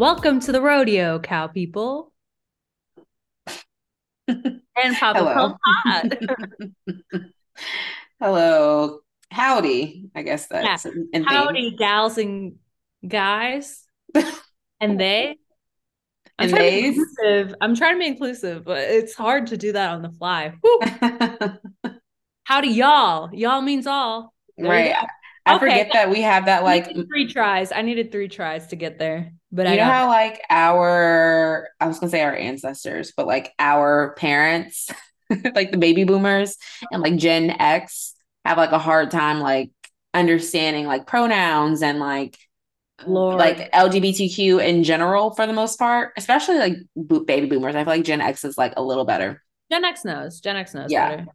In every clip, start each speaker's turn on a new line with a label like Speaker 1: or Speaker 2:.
Speaker 1: Welcome to the rodeo, cow people. and Pop
Speaker 2: Hello.
Speaker 1: Pod.
Speaker 2: Hello. Howdy. I guess that's
Speaker 1: Yeah.
Speaker 2: theme.
Speaker 1: Howdy, gals and guys. and they. I'm
Speaker 2: And
Speaker 1: trying to be inclusive. I'm trying to be inclusive, but it's hard to do that on the fly. Howdy, y'all. Y'all means all. There
Speaker 2: right. I
Speaker 1: Okay.
Speaker 2: forget that we have that like
Speaker 1: three tries. I needed three tries to get there, but I
Speaker 2: you know
Speaker 1: got
Speaker 2: how like our I was gonna say our ancestors, but like our parents, like the baby boomers and like Gen X have like a hard time like understanding like pronouns and like
Speaker 1: Lord.
Speaker 2: like LGBTQ in general for the most part, especially like bo- baby boomers. I feel like Gen X is like a little better.
Speaker 1: Gen X knows. Gen X knows
Speaker 2: Yeah.
Speaker 1: better.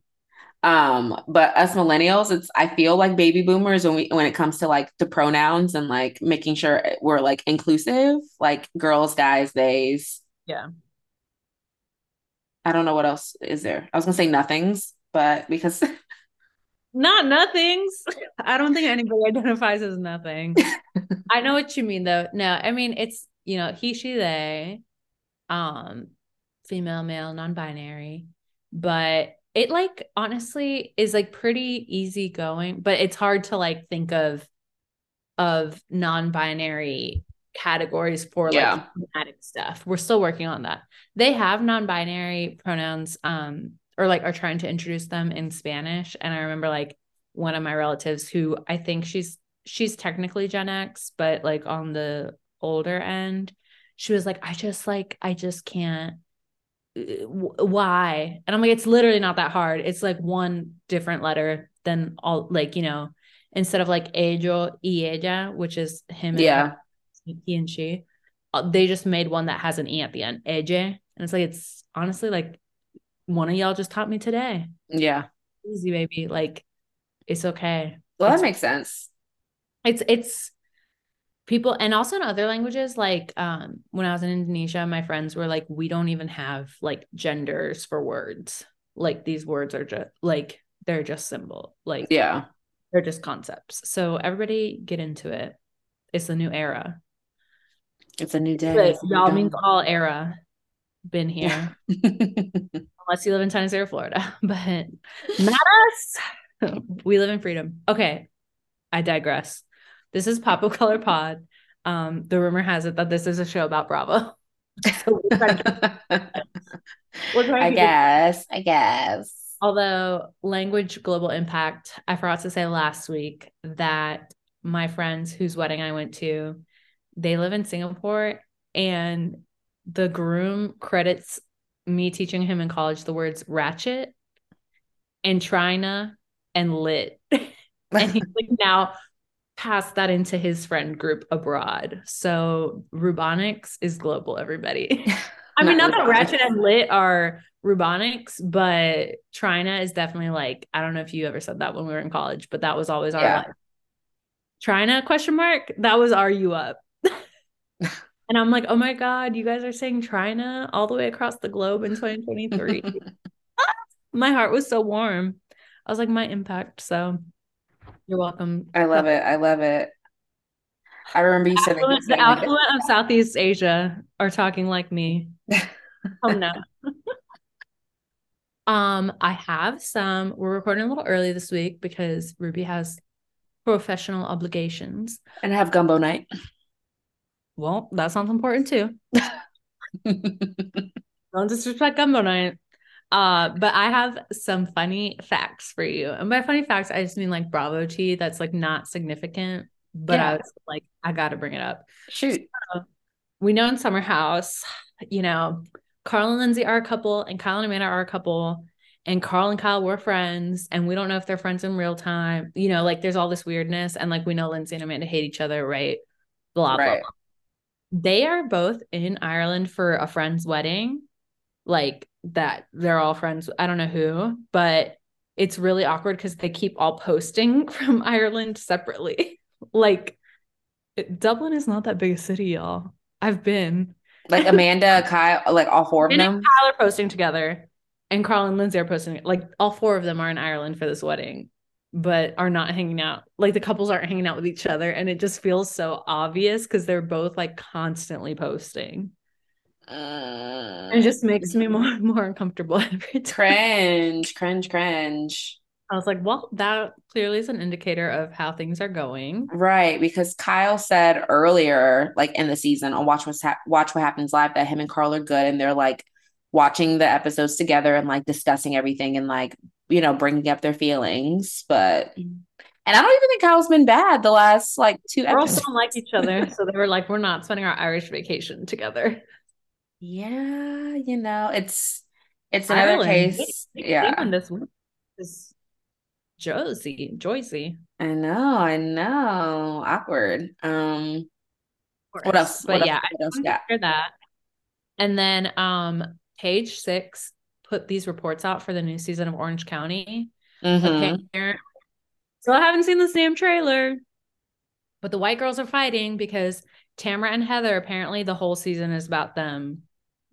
Speaker 2: Um, but us millennials, it's I feel like baby boomers when we when it comes to like the pronouns and like making sure we're like inclusive, like girls, guys, theys.
Speaker 1: Yeah.
Speaker 2: I don't know what else is there. I was gonna say nothings, but because
Speaker 1: Not nothings. I don't think anybody identifies as nothing. I know what you mean though. No, I mean it's you know, he, she, they, um, female, male, non-binary, but it like honestly is like pretty easy going, but it's hard to like think of of non-binary categories for like thematic stuff. We're still working on that. They have non-binary pronouns, um, or like are trying to introduce them in Spanish. And I remember like one of my relatives who I think she's she's technically Gen X, but like on the older end, she was like, I just like I just can't. Uh, Why? And I'm like, it's literally not that hard. It's like one different letter than all like you know, instead of like ello y ella, which is him
Speaker 2: yeah,
Speaker 1: her, he and she, uh, they just made one that has an e at the end, AJ, and it's like it's honestly like one of y'all just taught me today.
Speaker 2: yeah.
Speaker 1: Easy, baby. Like it's okay.
Speaker 2: Well, that makes sense.
Speaker 1: It's it's people, and also in other languages. Like um, when I was in Indonesia, my friends were like, we don't even have like genders for words. Like these words are just like they're just symbol. Like
Speaker 2: Yeah.
Speaker 1: they're just concepts. So everybody get into it. It's a new era.
Speaker 2: It's a new day.
Speaker 1: But
Speaker 2: It's a new
Speaker 1: y'all means all era. Been here. unless you live in Times Square, Florida. But not us. we live in freedom. Okay. I digress. This is Pop of Color Pod. Um, the rumor has it that this is a show about Bravo. So we're trying to- we're trying
Speaker 2: I
Speaker 1: to
Speaker 2: guess. I guess.
Speaker 1: Although language global impact, I forgot to say last week that my friends whose wedding I went to, they live in Singapore and the groom credits me teaching him in college the words ratchet and trina and lit. and he's like now passed that into his friend group abroad. So Rubonics is global, everybody. I mean, not that Ratchet and Lit are Rubonics, but Trina is definitely like, I don't know if you ever said that when we were in college, but that was always our
Speaker 2: Yeah.
Speaker 1: like, Trina question mark. That was are you up? and I'm like, oh my God, you guys are saying Trina all the way across the globe in 2023. my heart was so warm. I was like, my impact. So you're welcome.
Speaker 2: I love it. I love it. I remember you said
Speaker 1: Affluent- the
Speaker 2: like,
Speaker 1: affluent of Southeast Asia are talking like me. oh no. um, I have some. We're recording a little early this week because Ruby has professional obligations.
Speaker 2: and I have gumbo night.
Speaker 1: Well, that sounds important too. Don't disrespect gumbo night. Uh, but I have some funny facts for you. And by funny facts, I just mean like Bravo tea that's like not significant, but I was like, I gotta bring it up.
Speaker 2: Shoot.
Speaker 1: we know in Summer House, you know, Carl and Lindsay are a couple, and Kyle and Amanda are a couple, and Carl and Kyle were friends, and we don't know if they're friends in real time. You know, like there's all this weirdness, and like we know Lindsay and Amanda hate each other, right? Blah blah. Blah. they are both in Ireland for a friend's wedding. Like that, they're all friends. I don't know who, but it's really awkward because they keep all posting from Ireland separately. like it, Dublin is not that big a city, y'all. I've been.
Speaker 2: Like Amanda, Kyle, like all four of
Speaker 1: And
Speaker 2: them.
Speaker 1: Kyle are posting together, and Carl and Lindsay are posting. Like all four of them are in Ireland for this wedding, but are not hanging out. Like the couples aren't hanging out with each other, and it just feels so obvious because they're both like constantly posting.
Speaker 2: Uh,
Speaker 1: It just makes me more and more uncomfortable every time.
Speaker 2: cringe, cringe, cringe.
Speaker 1: I was like, well, that clearly is an indicator of how things are going.
Speaker 2: Right, because Kyle said earlier, like in the season on Watch What's Hap Watch What Happens Live, that him and Carl are good, and they're like watching the episodes together and like discussing everything and like you know bringing up their feelings. But and I don't even think Kyle's been bad the last like two
Speaker 1: Girls
Speaker 2: episodes.
Speaker 1: don't like each other, so they were like, we're not spending our Irish vacation together.
Speaker 2: Yeah, you know, it's it's another
Speaker 1: Ireland.
Speaker 2: case. Yeah,
Speaker 1: England this week is Josie, Joycey.
Speaker 2: I know, I know. Awkward. Um, what else?
Speaker 1: But
Speaker 2: What
Speaker 1: yeah,
Speaker 2: else?
Speaker 1: I
Speaker 2: What else got?
Speaker 1: hear that. And then um page six put these reports out for the new season of Orange County.
Speaker 2: Mhm.
Speaker 1: Okay. So I haven't seen this damn trailer. But the white girls are fighting because Tamara and Heather apparently the whole season is about them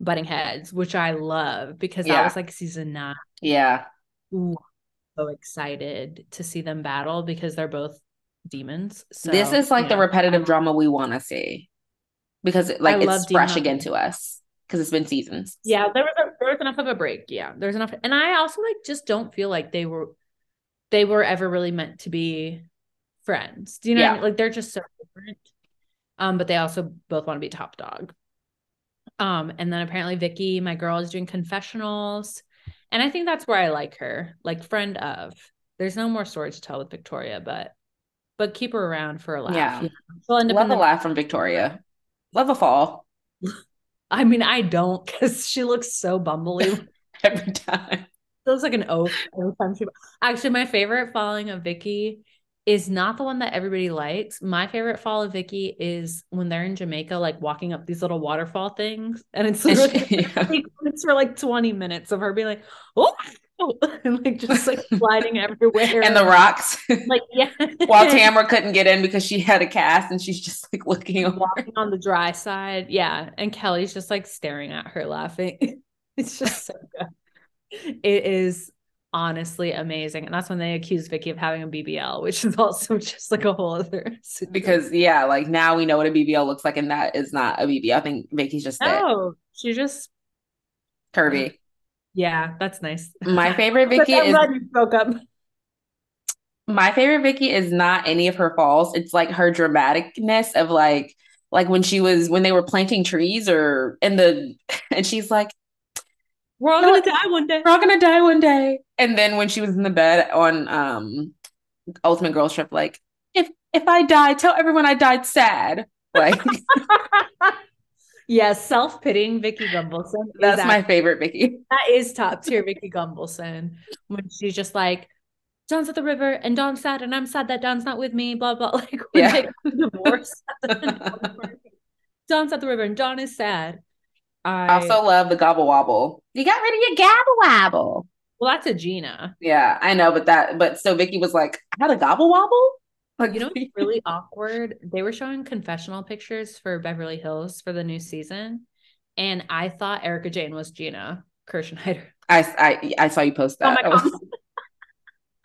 Speaker 1: butting heads, which I love because that was like season nine.
Speaker 2: Yeah.
Speaker 1: Ooh, so excited to see them battle because they're both demons. So
Speaker 2: This is like the
Speaker 1: yeah.
Speaker 2: repetitive drama we want to see because it- like
Speaker 1: I
Speaker 2: it's fresh again to us because it's been seasons.
Speaker 1: Yeah, there was a, there was enough of a break. Yeah, there's enough, and I also like just don't feel like they were they were ever really meant to be friends. Do you know? what I mean? Like they're just so different. Um, but they also both want to be top dog. Um, and then apparently Vicky, my girl, is doing confessionals, and I think that's where I like her, like friend of. There's no more story to tell with Victoria, but but keep her around for a laugh.
Speaker 2: Yeah.
Speaker 1: you know? She'll end up
Speaker 2: Love
Speaker 1: in
Speaker 2: a
Speaker 1: the
Speaker 2: laugh from Victoria. Love a fall
Speaker 1: I mean, I don't because she looks so bumbly.
Speaker 2: every time.
Speaker 1: feels like an oath every time she. Actually, my favorite falling of Vicky is not the one that everybody likes. My favorite fall of Vicky is when they're in Jamaica, like walking up these little waterfall things, and it's
Speaker 2: And she- yeah.
Speaker 1: it's for like twenty minutes of her being like, oh, and like just like sliding everywhere,
Speaker 2: And the rocks.
Speaker 1: like yeah,
Speaker 2: While Tamara couldn't get in because she had a cast and she's just like looking
Speaker 1: walking on the dry side, yeah, and Kelly's just like staring at her, laughing. It's just so good. It is honestly amazing, and that's when they accuse Vicky of having a BBL, which is also just like a whole other
Speaker 2: Because yeah, like now we know what a BBL looks like, and that is not a BBL. I think Vicky's just
Speaker 1: no, she just
Speaker 2: curvy. Mm.
Speaker 1: yeah, that's nice.
Speaker 2: My favorite Vicky
Speaker 1: I'm
Speaker 2: is
Speaker 1: glad you broke up.
Speaker 2: my favorite Vicky is not any of her falls. It's like her dramaticness of like like when she was when they were planting trees or in the and she's like,
Speaker 1: We're all
Speaker 2: No,
Speaker 1: gonna die one day.
Speaker 2: We're all gonna die one day. And then when she was in the bed on um Ultimate Girls Trip, like, if if I die, tell everyone I died sad. Like
Speaker 1: yeah, self pitying Vicky Gunvalson. is
Speaker 2: that's my favorite Vicky.
Speaker 1: that is top tier Vicky Gunvalson when she's just like. John's at the river and Don's sad and I'm sad that Don's not with me, blah blah. Like when
Speaker 2: Yeah.
Speaker 1: they got divorced. Don's at the river and Don is sad. I
Speaker 2: also love the gobble wobble. You got rid of your gobble wobble.
Speaker 1: well, that's a Gina.
Speaker 2: Yeah, I know, but that but so Vicky was like, I had a gobble wobble? Like
Speaker 1: You know what's really awkward? They were showing confessional pictures for Beverly Hills for the new season, and I thought Erika Jayne was Gina Kirschenheiter.
Speaker 2: I, I I saw you post
Speaker 1: Oh
Speaker 2: that.
Speaker 1: my
Speaker 2: I was-!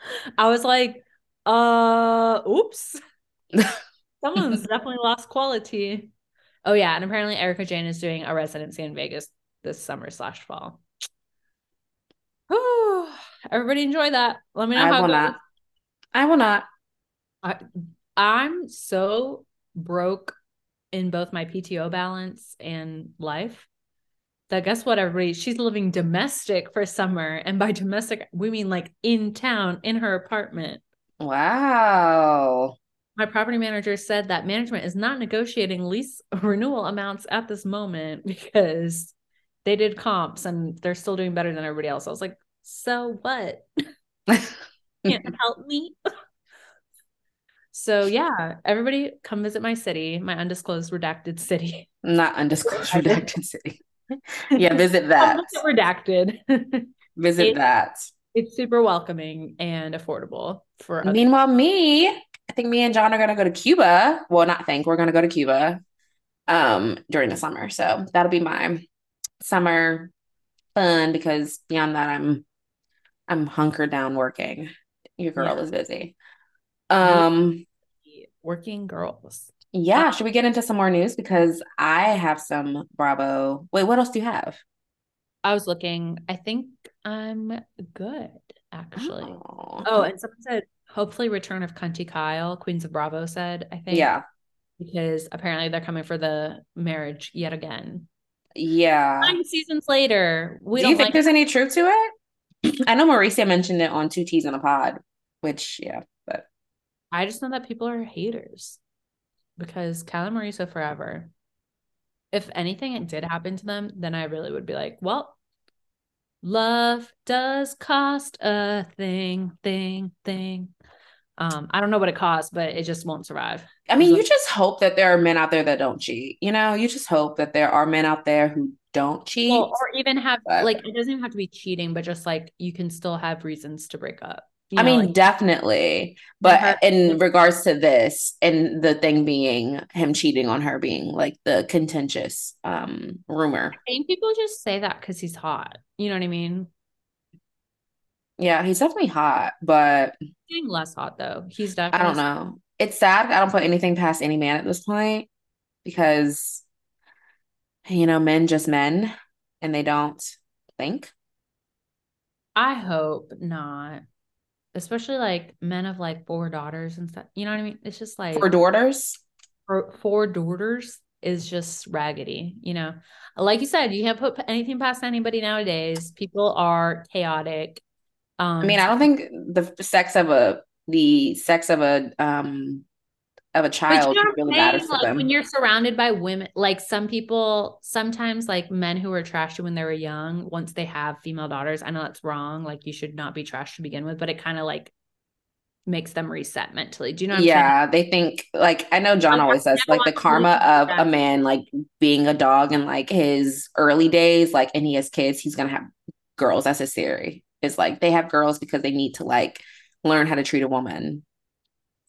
Speaker 1: I was like, uh, oops. Someone's definitely lost quality. Oh yeah, and apparently Erika Jayne is doing a residency in Vegas this summer slash fall. Whew. Everybody enjoy that. Let me know
Speaker 2: I
Speaker 1: how
Speaker 2: will not. I will not.
Speaker 1: I, I'm so broke in both my PTO balance and life that guess what, everybody? She's living domestic for summer. And by domestic, we mean like in town in her apartment.
Speaker 2: Wow.
Speaker 1: My property manager said that management is not negotiating lease renewal amounts at this moment because they did comps and they're still doing better than everybody else. I was like, so what? Can't help me. So yeah, everybody come visit my city, my undisclosed redacted city.
Speaker 2: Not undisclosed redacted city. yeah, visit that.
Speaker 1: redacted.
Speaker 2: visit that.
Speaker 1: It's super welcoming and affordable for.
Speaker 2: Meanwhile, me, I think me and John are gonna go to Cuba. Well, not think, we're gonna go to Cuba um during the summer. So that'll be my summer fun because beyond that I'm I'm hunkered down working. Your girl yeah. is busy. Um
Speaker 1: working girls.
Speaker 2: Yeah, should we get into some more news because I have some Bravo. Wait, what else do you have?
Speaker 1: I was looking. I think I'm good actually. Oh, oh and someone said hopefully return of Cunty Kyle, Queens of Bravo said, I think.
Speaker 2: Yeah.
Speaker 1: Because apparently they're coming for the marriage yet again.
Speaker 2: Yeah.
Speaker 1: Nine seasons later.
Speaker 2: We Do you think like- there's any truth to it? I know Mauricio mentioned it on two T's in a pod, which yeah, but
Speaker 1: I just know that people are haters because Cal and Mauricio forever. If anything it did happen to them, then I really would be like, well, love does cost a thing, thing, thing. Um, I don't know what it costs, but it just won't survive.
Speaker 2: I mean, you just hope that there are men out there that don't cheat. You know, you just hope that there are men out there who don't cheat. Well,
Speaker 1: or even have but... like it doesn't even have to be cheating, but just like you can still have reasons to break up.
Speaker 2: You I mean, like,
Speaker 1: definitely.
Speaker 2: But in regards to this, and the thing being him cheating on her being like the contentious um rumor.
Speaker 1: I think people just say that because he's hot. You know what I mean?
Speaker 2: Yeah, he's definitely hot, but
Speaker 1: getting less hot though. He's definitely
Speaker 2: I don't know. It's sad. I don't put anything past any man at this point because you know, men just men and they don't think.
Speaker 1: I hope not especially like men of like four daughters and stuff. You know what I mean? It's just like
Speaker 2: four daughters.
Speaker 1: Four, four daughters is just raggedy. You know, like you said, you can't put anything past anybody nowadays. People are chaotic.
Speaker 2: Um, I mean, I don't think the sex of a the sex of a um of a child you know really matters
Speaker 1: like. When you're surrounded by women, like some people, sometimes like men who were trashy when they were young, once they have female daughters, I know that's wrong. Like you should not be trashed to begin with, but it kind of like makes them reset mentally. Do you know?
Speaker 2: yeah, they think like I know John always says like the karma of a man like being a dog in like his early days, like and he has kids, he's gonna have girls. That's his theory. It's like they have girls because they need to like learn how to treat a woman.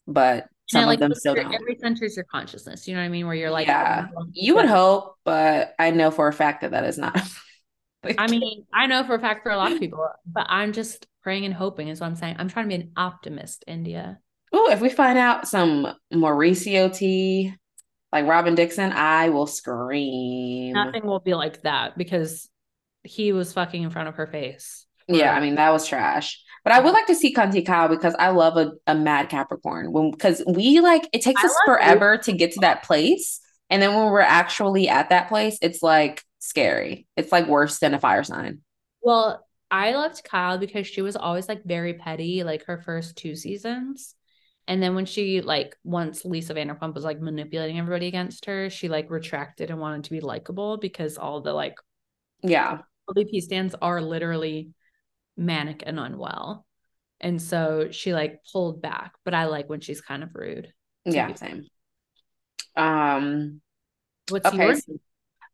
Speaker 2: But some
Speaker 1: like,
Speaker 2: of them still don't.
Speaker 1: Every centers your consciousness. You know what I mean? Where you're like,
Speaker 2: yeah, oh, you would hope, but I know for a fact that that is not.
Speaker 1: I mean, I know for a fact for a lot of people, but I'm just praying and hoping is what I'm saying. I'm trying to be an optimist, India.
Speaker 2: Oh, if we find out some Mauricio tea, like Robin Dixon, I will scream.
Speaker 1: Nothing will be like that because he was fucking in front of her face.
Speaker 2: Yeah, I mean that was trash. But I would like to see Cunty Kyle because I love a, a mad Capricorn. When because we like it takes I us forever you. to get to that place. And then when we're actually at that place, it's like scary. It's like worse than a fire sign.
Speaker 1: Well, I loved Kyle because she was always like very petty, like her first two seasons. And then when she like once Lisa Vanderpump was like manipulating everybody against her, she like retracted and wanted to be likable because all the like
Speaker 2: yeah
Speaker 1: LVP stands are literally manic and unwell. And so she like pulled back, but I like when she's kind of rude.
Speaker 2: Yeah, same. Um
Speaker 1: what's okay. yours?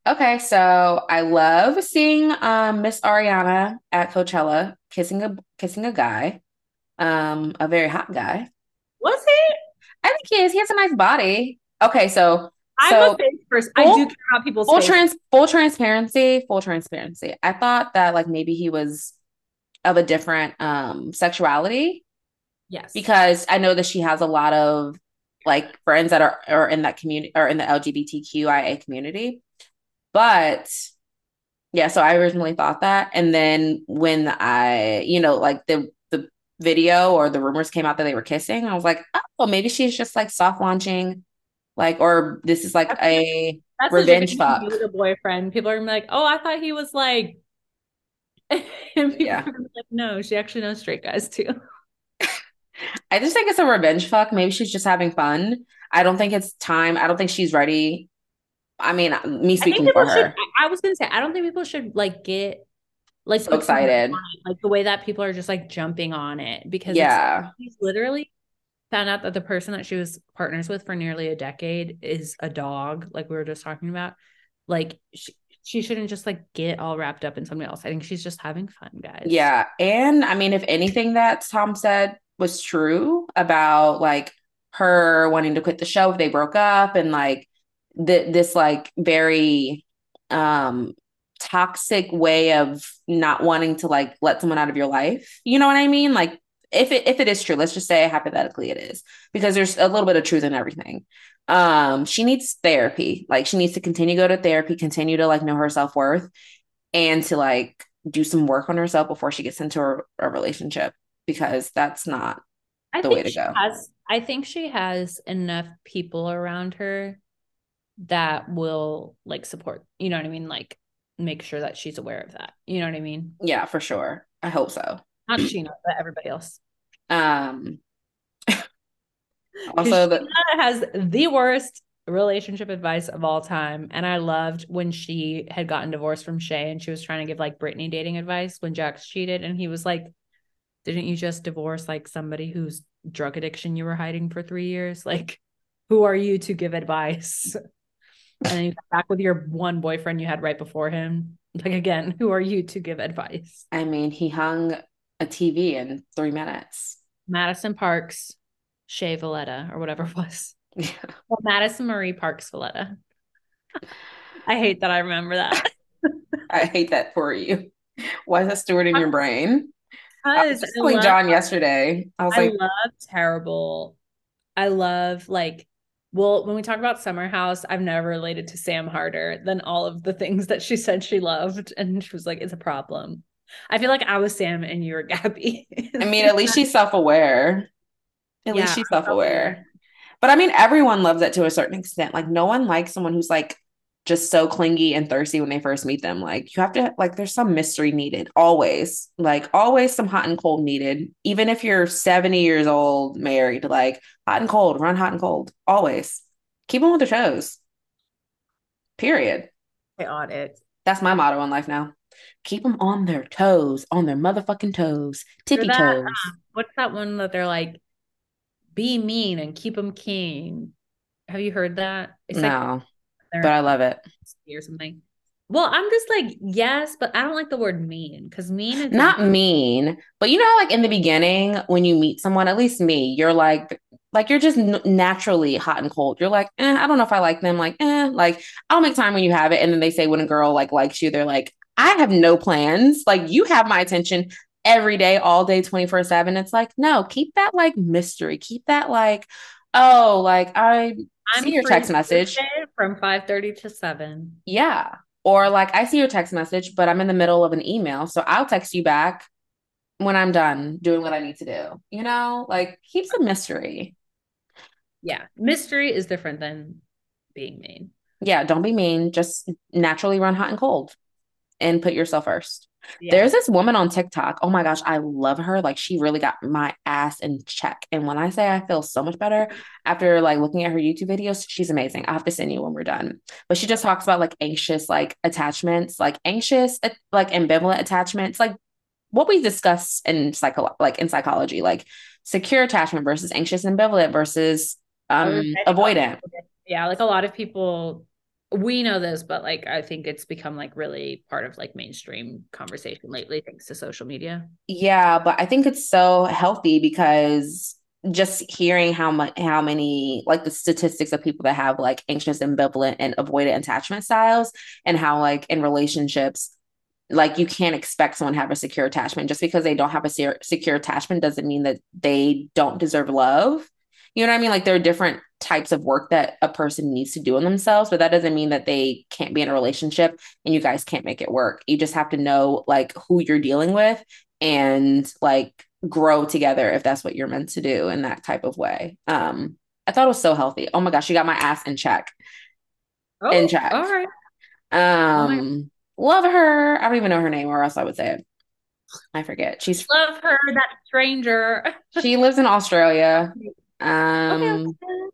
Speaker 2: Okay, so I love seeing um Miss Ariana at Coachella kissing a kissing a guy. Um a very hot guy.
Speaker 1: Was he?
Speaker 2: I think he is. He has a nice body. Okay, so
Speaker 1: I'm so a face person. Full, I do care about people's
Speaker 2: full trans full transparency, full transparency. I thought that like maybe he was of a different um sexuality.
Speaker 1: Yes.
Speaker 2: Because I know that she has a lot of like friends that are, are in that community or in the LGBTQIA community. But yeah, so I originally thought that. And then when I, you know, like the the video or the rumors came out that they were kissing, I was like, oh, maybe she's just like soft launching, like, or this is like that's a revenge fuck.
Speaker 1: The boyfriend. People are like, oh, I thought he was like and yeah. like, no, she actually knows straight guys too.
Speaker 2: I just think it's a revenge fuck. Maybe she's just having fun. I don't think it's time. I don't think she's ready. I mean, me speaking for her.
Speaker 1: Should, I was gonna say, I don't think people should like get like
Speaker 2: so excited,
Speaker 1: like the way that people are just like jumping on it because
Speaker 2: yeah,
Speaker 1: he's literally found out that the person that she was partners with for nearly a decade is a dog, like we were just talking about. Like she, she shouldn't just like get all wrapped up in somebody else. I think she's just having fun, guys.
Speaker 2: Yeah. And I mean, if anything that Tom said was true about like her wanting to quit the show if they broke up and like th- this like very um toxic way of not wanting to like let someone out of your life. You know what I mean? Like if it if it is true, let's just say hypothetically it is, because there's a little bit of truth in everything. Um, she needs therapy. Like she needs to continue to go to therapy, continue to like know her self-worth and to like do some work on herself before she gets into a, a relationship because that's not
Speaker 1: I
Speaker 2: the way to go.
Speaker 1: has I think she has enough people around her that will like support, you know what I mean? Like make sure that she's aware of that. You know what I mean?
Speaker 2: Yeah, for sure. I hope so.
Speaker 1: Not Scheana, but everybody else.
Speaker 2: Um also the
Speaker 1: Scheana has the worst relationship advice of all time. And I loved when she had gotten divorced from Shay and she was trying to give like Brittany dating advice when Jax cheated. And he was like, Didn't you just divorce like somebody whose drug addiction you were hiding for three years? Like, who are you to give advice? And then you got back with your one boyfriend you had right before him. Like, again, who are you to give advice?
Speaker 2: I mean, he hung a TV in three minutes.
Speaker 1: Madison Parks, Shay Valletta, or whatever it was.
Speaker 2: Yeah.
Speaker 1: Well, Madison Marie Parks Valletta. I hate that I remember that.
Speaker 2: I hate that for you. Why is that stored in your brain? I was telling John yesterday. I was
Speaker 1: I
Speaker 2: like,
Speaker 1: love terrible. I love like well, when we talk about Summer House, I've never related to Sam harder than all of the things that she said she loved. And she was like, it's a problem. I feel like I was Sam and you were Gabby.
Speaker 2: I mean, at least she's self-aware. At
Speaker 1: Yeah,
Speaker 2: least she's self-aware.
Speaker 1: self-aware.
Speaker 2: But I mean, everyone loves it to a certain extent. Like, no one likes someone who's like just so clingy and thirsty when they first meet them. Like, you have to, like, there's some mystery needed always. Like, always some hot and cold needed. Even if you're 70 years old, married, like, hot and cold, run hot and cold. Always. Keep them with their toes. Period.
Speaker 1: On it.
Speaker 2: That's my motto in life now. Keep them on their toes, on their motherfucking toes, tippy
Speaker 1: that,
Speaker 2: toes.
Speaker 1: What's that one that they're like, be mean and keep them keen? Have you heard that? It's
Speaker 2: no,
Speaker 1: they're
Speaker 2: but I love it.
Speaker 1: or something. Well, I'm just like, yes, but I don't like the word mean because mean is
Speaker 2: Not mean, but you know, like in the beginning, when you meet someone, at least me, you're like, like you're just n- naturally hot and cold. You're like, eh, I don't know if I like them. Like, eh, like I'll make time when you have it. And then they say when a girl like likes you, they're like, I have no plans. Like you have my attention every day, all day, 24 seven. It's like, no, keep that like mystery. Keep that like, oh, like I
Speaker 1: I'm
Speaker 2: see your text message.
Speaker 1: From 5:30 to 7.
Speaker 2: Yeah. Or like I see your text message, but I'm in the middle of an email. So I'll text you back when I'm done doing what I need to do. You know, like keep some mystery.
Speaker 1: Yeah. Mystery is different than being mean.
Speaker 2: Yeah, don't be mean. Just naturally run hot and cold and put yourself first.
Speaker 1: Yeah.
Speaker 2: There's this woman on TikTok. Oh my gosh, I love her. Like she really got my ass in check. And when I say I feel so much better after like looking at her YouTube videos, she's amazing. I have to send you when we're done. But she just talks about like anxious like attachments, like anxious uh, like ambivalent attachments, like what we discuss in psycho like in psychology, like secure attachment versus anxious ambivalent versus um avoidant.
Speaker 1: yeah, like a lot of people we know this, but like I think it's become like really part of like mainstream conversation lately thanks to social media.
Speaker 2: Yeah, but I think it's so healthy because just hearing how much how many like the statistics of people that have like anxious ambivalent and avoidant attachment styles and how like in relationships like you can't expect someone to have a secure attachment. Just because they don't have a se- secure attachment doesn't mean that they don't deserve love. You know what i mean? Like there are different types of work that a person needs to do on themselves but that doesn't mean that they can't be in a relationship and you guys can't make it work you just have to know like who you're dealing with and like grow together if that's what you're meant to do in that type of way um i thought it was so healthy oh my gosh you got my ass in check
Speaker 1: Oh,
Speaker 2: In check.
Speaker 1: All right.
Speaker 2: um love her i don't even know her name or else i would say it i forget she's
Speaker 1: Love her, that stranger.
Speaker 2: she lives in australia
Speaker 1: Okay,
Speaker 2: um
Speaker 1: okay.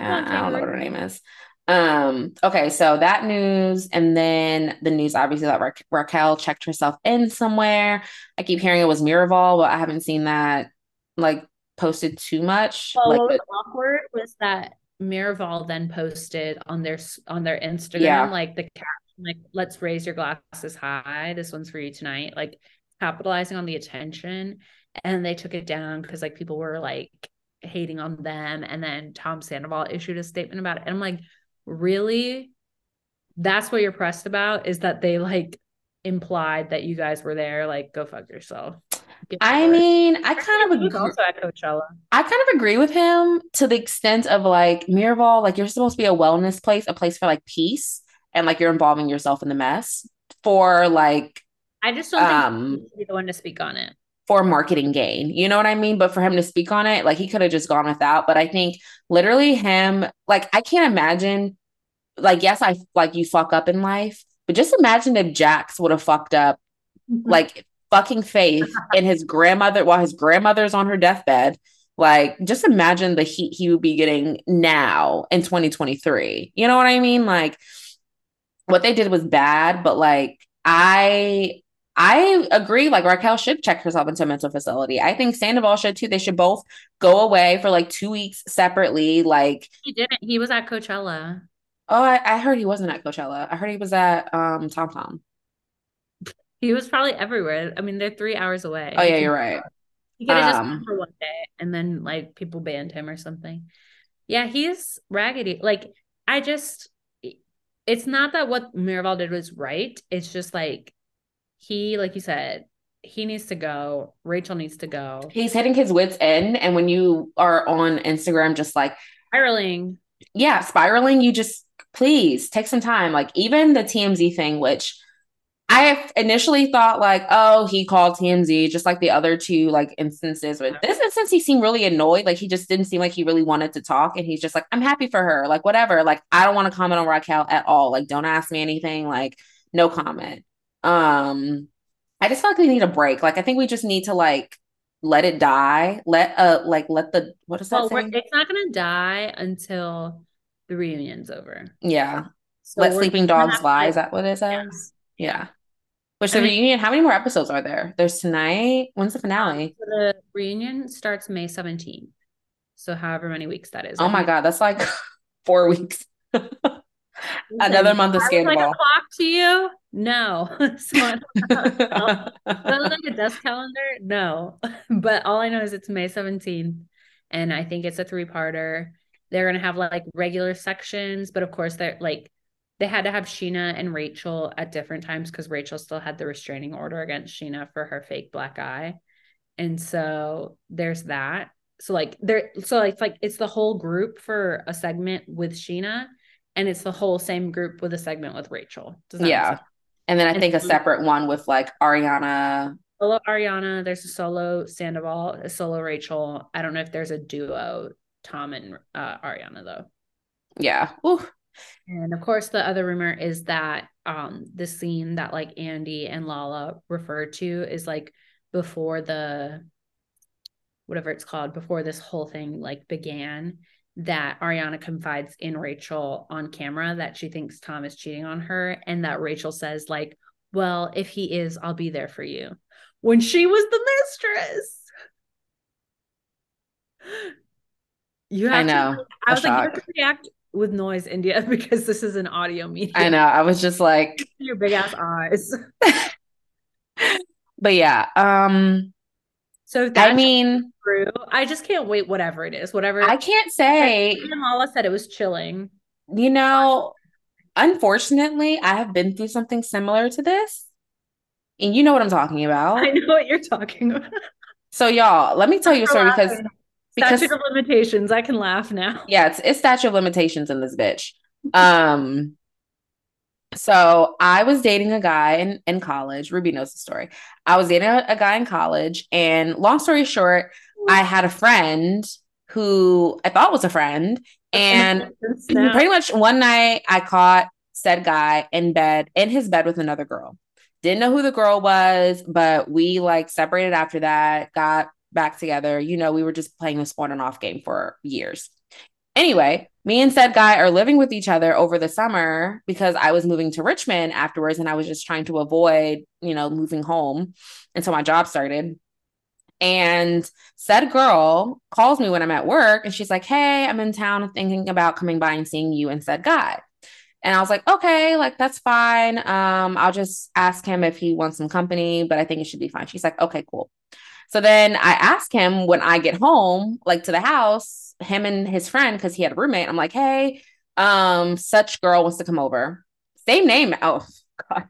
Speaker 2: I,
Speaker 1: on,
Speaker 2: I don't know what her name is. Um, okay, so that news, and then the news obviously that Ra- Raquel checked herself in somewhere. I keep hearing it was Miraval, but I haven't seen that. Like, posted too much.
Speaker 1: Well,
Speaker 2: like
Speaker 1: what was
Speaker 2: the-
Speaker 1: awkward was that Miraval then posted on their on their Instagram
Speaker 2: Yeah.
Speaker 1: like the caption like let's raise your glasses high. This one's for you tonight. Like capitalizing on the attention, and they took it down because like people were like hating on them, and then Tom Sandoval issued a statement about it, and I'm like, really? That's what you're pressed about is that they like implied that you guys were there. Like, go fuck yourself.
Speaker 2: I mean, I kind of agree.
Speaker 1: also at Coachella.
Speaker 2: I kind of agree with him to the extent of like Miraval, like you're supposed to be a wellness place, a place for like peace, and like you're involving yourself in the mess for like
Speaker 1: I just don't think
Speaker 2: Um,
Speaker 1: should be the one to speak on it.
Speaker 2: For marketing gain. You know what I mean? But for him to speak on it, like he could have just gone without. But I think literally him, like I can't imagine, like, yes, I like you fuck up in life, but just imagine if Jax would have fucked up mm-hmm. like fucking faith in his grandmother while his grandmother's on her deathbed. Like, just imagine the heat he would be getting now in 2023. You know what I mean? Like, what they did was bad, but like, I I agree. Like Raquel should check herself into a mental facility. I think Sandoval should too. They should both go away for like two weeks separately. Like,
Speaker 1: he didn't. He was at Coachella.
Speaker 2: oh, I, I heard he wasn't at Coachella. I heard he was at um Tom Tom.
Speaker 1: He was probably everywhere. I mean, they're three hours away.
Speaker 2: Oh yeah, you're right.
Speaker 1: He could have just
Speaker 2: Um,
Speaker 1: gone for one day and then like people banned him or something. Yeah, he's raggedy. Like I just, it's not that what Miraval did was right. It's just like he, like you said, he needs to go. Rachel needs to go.
Speaker 2: He's hitting his wits end, and when you are on Instagram, just like
Speaker 1: Spiraling.
Speaker 2: yeah, spiraling, you just please take some time. Like even the TMZ thing, which I initially thought like, oh, he called TMZ just like the other two like instances. But this instance, he seemed really annoyed. Like he just didn't seem like he really wanted to talk. And he's just like, I'm happy for her. Like whatever. Like I don't want to comment on Raquel at all. Like don't ask me anything. Like no comment. Um, I just feel like we need a break. Like I think we just need to like let it die. Let uh like let the what is that
Speaker 1: Well,
Speaker 2: saying?
Speaker 1: it's not gonna die until the reunion's over.
Speaker 2: Yeah.
Speaker 1: So
Speaker 2: Let sleeping dogs
Speaker 1: have to,
Speaker 2: lie. Is that what it
Speaker 1: Yeah.
Speaker 2: says? Yeah. Which the
Speaker 1: I mean-
Speaker 2: reunion, how many more episodes are there? There's tonight. When's the finale?
Speaker 1: So the reunion starts May 17th. So however many weeks that is.
Speaker 2: Oh
Speaker 1: I
Speaker 2: my
Speaker 1: think-
Speaker 2: God, that's like four weeks. Another month of
Speaker 1: was like a clock to you? No. so I don't. Like a desk calendar? No. But all I know is it's May 17th. And I think it's a three-parter. They're gonna have like regular sections, but of course they're like they had to have Scheana and Rachel at different times because Rachel still had the restraining order against Scheana for her fake black eye. And so there's that. So like there so like, it's like it's the whole group for a segment with Scheana, and it's the whole same group with a segment with Rachel. Does that
Speaker 2: Yeah. And then I
Speaker 1: And
Speaker 2: think a separate one with like Ariana.
Speaker 1: solo Ariana, there's a solo Sandoval, a solo Rachel. I don't know if there's a duo Tom and uh, Ariana though.
Speaker 2: Yeah. Ooh.
Speaker 1: And of course, the other rumor is that um the scene that like Andy and Lala referred to is like before the whatever it's called before this whole thing like began that Ariana confides in Rachel on camera that she thinks Tom is cheating on her and that Rachel says like well if he is I'll be there for you when she was the mistress you
Speaker 2: I
Speaker 1: have to
Speaker 2: know.
Speaker 1: I was like you have
Speaker 2: shock.
Speaker 1: to react with noise India because this is an audio medium
Speaker 2: I know. I was just like,
Speaker 1: your big ass eyes
Speaker 2: but yeah. Um,
Speaker 1: so if that's
Speaker 2: I mean,
Speaker 1: true I just can't wait whatever it is whatever
Speaker 2: I can't say,
Speaker 1: Lala said it was chilling
Speaker 2: you know, unfortunately, I have been through something similar to this. And you know what I'm talking about.
Speaker 1: I know what you're talking about
Speaker 2: So y'all, let me tell you a story because because
Speaker 1: statute of limitations I can laugh now
Speaker 2: yeah, it's it's statute of limitations in this bitch. Um so I was dating a guy in, in college. Ruby knows the story. I was dating a, a guy in college, and long story short, I had a friend who I thought was a friend, and pretty much one night I caught said guy in bed in his bed with another girl. Didn't know who the girl was, but we like separated after that, got back together. You know, we were just playing this on and off game for years. Anyway, me and said guy are living with each other over the summer because I was moving to Richmond afterwards and I was just trying to avoid, you know, moving home until my job started. And said girl calls me when I'm at work and she's like, Hey, I'm in town thinking about coming by and seeing you and said guy. And I was like, okay, like that's fine. Um, I'll just ask him if he wants some company, but I think it should be fine. She's like, okay, cool. So then I ask him when I get home, like to the house, him and his friend, because he had a roommate. I'm like, hey, um, such girl wants to come over. Same name. Oh God.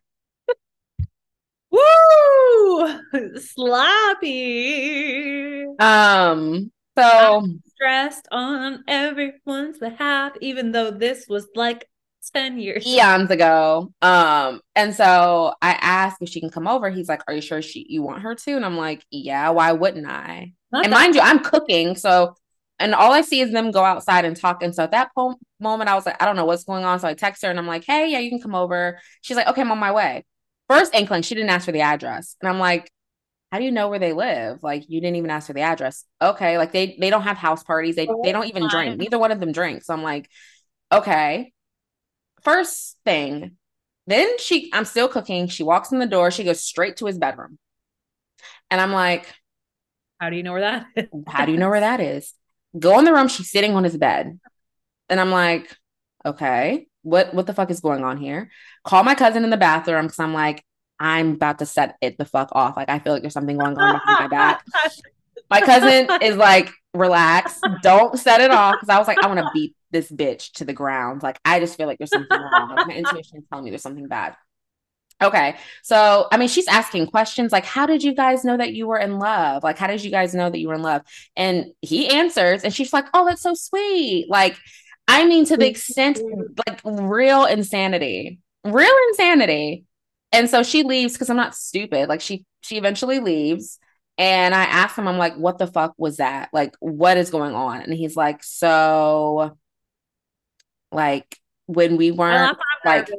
Speaker 1: Woo! Sloppy.
Speaker 2: Um, so
Speaker 1: I'm stressed on everyone's behalf, even though this was like 10 years
Speaker 2: eons ago. Um, and so I asked if she can come over. He's like, Are you sure she you want her to? And I'm like, Yeah, why wouldn't I? Not and mind you, I'm cooking. So and all I see is them go outside and talk. And so at that po- moment, I was like, I don't know what's going on. So I text her and I'm like, Hey, yeah, you can come over. She's like, Okay, I'm on my way. First inkling, she didn't ask for the address. And I'm like, how do you know where they live? Like you didn't even ask for the address. Okay, like they they don't have house parties. They they don't even drink. Neither one of them drinks. So I'm like, okay first thing, then she, I'm still cooking. She walks in the door. She goes straight to his bedroom. And I'm like,
Speaker 1: How do you know where that is?
Speaker 2: How do you know where that is? Go in the room. She's sitting on his bed. And I'm like, Okay, what, what the fuck is going on here? Call my cousin in the bathroom because I'm like, I'm about to set it the fuck off. Like, I feel like there's something going on behind my back. My cousin is like, relax, don't set it off. Cause I was like, I want to beat this bitch to the ground. Like, I just feel like there's something wrong. Like, my intuition is telling me there's something bad. Okay. So, I mean, she's asking questions like, How did you guys know that you were in love? Like, how did you guys know that you were in love? And he answers, and she's like, Oh, that's so sweet. Like, I mean, to the extent, like, real insanity, real insanity. And so she leaves because I'm not stupid. Like, she, she eventually leaves. And I asked him, I'm like, what the fuck was that? Like, what is going on? And he's like, so, like, when we weren't like,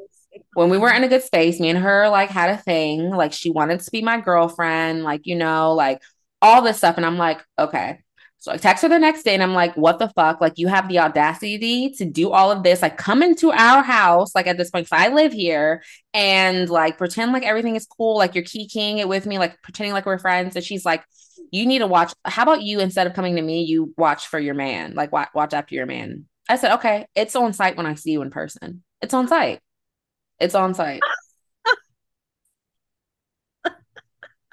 Speaker 2: when we weren't in a good space, me and her like had a thing. Like, she wanted to be my girlfriend, like, you know, like all this stuff. And I'm like, okay. So I text her the next day and I'm like, what the fuck? Like, you have the audacity to do all of this, like, come into our house, like, at this point, because I live here and like pretend like everything is cool, like, you're keying it with me, like, pretending like we're friends. And she's like, you need to watch. How about you, instead of coming to me, you watch for your man, like, watch, watch after your man. I said, okay, it's on site when I see you in person. It's on site. It's on site.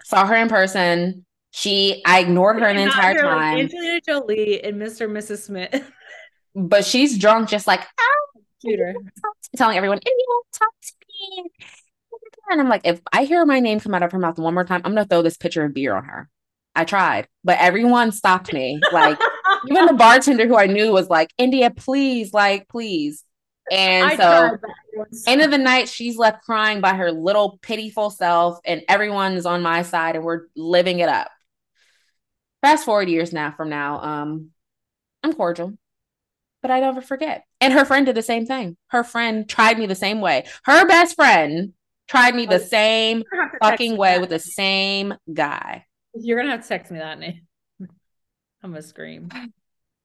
Speaker 2: Saw her in person she, I ignored her the entire time. Like
Speaker 1: Angelina Jolie and Mr. and Mrs. Smith.
Speaker 2: but she's drunk, just like, oh, telling everyone, anyone talk to me. And I'm like, if I hear my name come out of her mouth one more time, I'm gonna throw this pitcher of beer on her. I tried, but everyone stopped me. Like, even the bartender who I knew was like, India, please, like, please. And I so, end of the night, she's left crying by her little pitiful self, and everyone's on my side, and we're living it up fast forward years now from now, um, I'm cordial, but I never forget. And her friend did the same thing. Her friend tried me the same way. Her best friend tried me the same fucking way with the same guy.
Speaker 1: You're gonna have to text me that name. I'm gonna scream.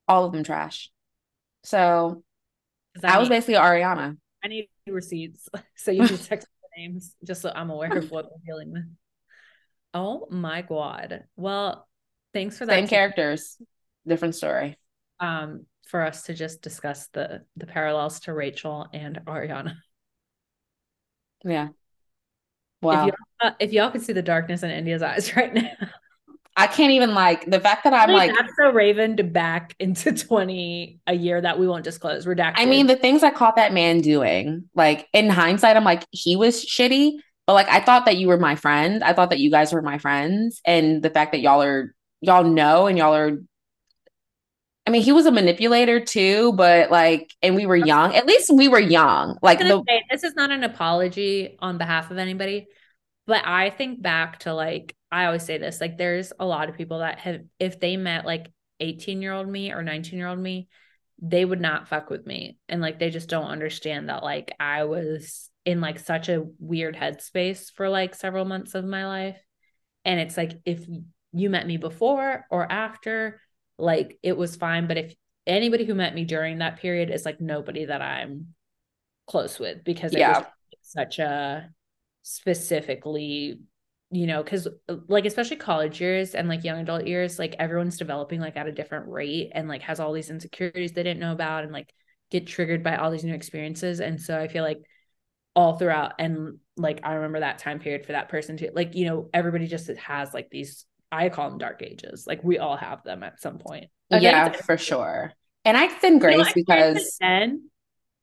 Speaker 2: All of them trash. So I, I was basically Ariana.
Speaker 1: I need receipts. So you can text the names just so I'm aware of what we're dealing with. Oh my god. Well, thanks for that.
Speaker 2: Same characters, different story.
Speaker 1: Um, for us to just discuss the the parallels to Rachel and Ariana.
Speaker 2: Yeah. Wow.
Speaker 1: If y'all, uh, if y'all could see the darkness in India's eyes right now.
Speaker 2: I can't even like the fact that I'm like
Speaker 1: that's so Raven to back into 20 a year that we won't disclose. Redacted.
Speaker 2: I mean, the things I caught that man doing, like in hindsight, I'm like, he was shitty, but like I thought that you were my friend. I thought that you guys were my friends. And the fact that y'all are y'all know and y'all are I mean, he was a manipulator too, but like, and we were young. At least we were young. Like, the-
Speaker 1: say, this is not an apology on behalf of anybody, but I think back to like, I always say this like, there's a lot of people that have, if they met like 18 year old me or 19 year old me, they would not fuck with me. And like, they just don't understand that like I was in like such a weird headspace for like several months of my life. And it's like, if you met me before or after, like it was fine. But if anybody who met me during that period is like nobody that I'm close with because it yeah. was such a specifically you know, because uh, like especially college years and like young adult years, like everyone's developing like at a different rate and like has all these insecurities they didn't know about and like get triggered by all these new experiences. And so I feel like all throughout and like I remember that time period for that person too. Like, you know, everybody just has like these I call them dark ages. Like we all have them at some point.
Speaker 2: I yeah, for sure. And I extend grace you know, because
Speaker 1: then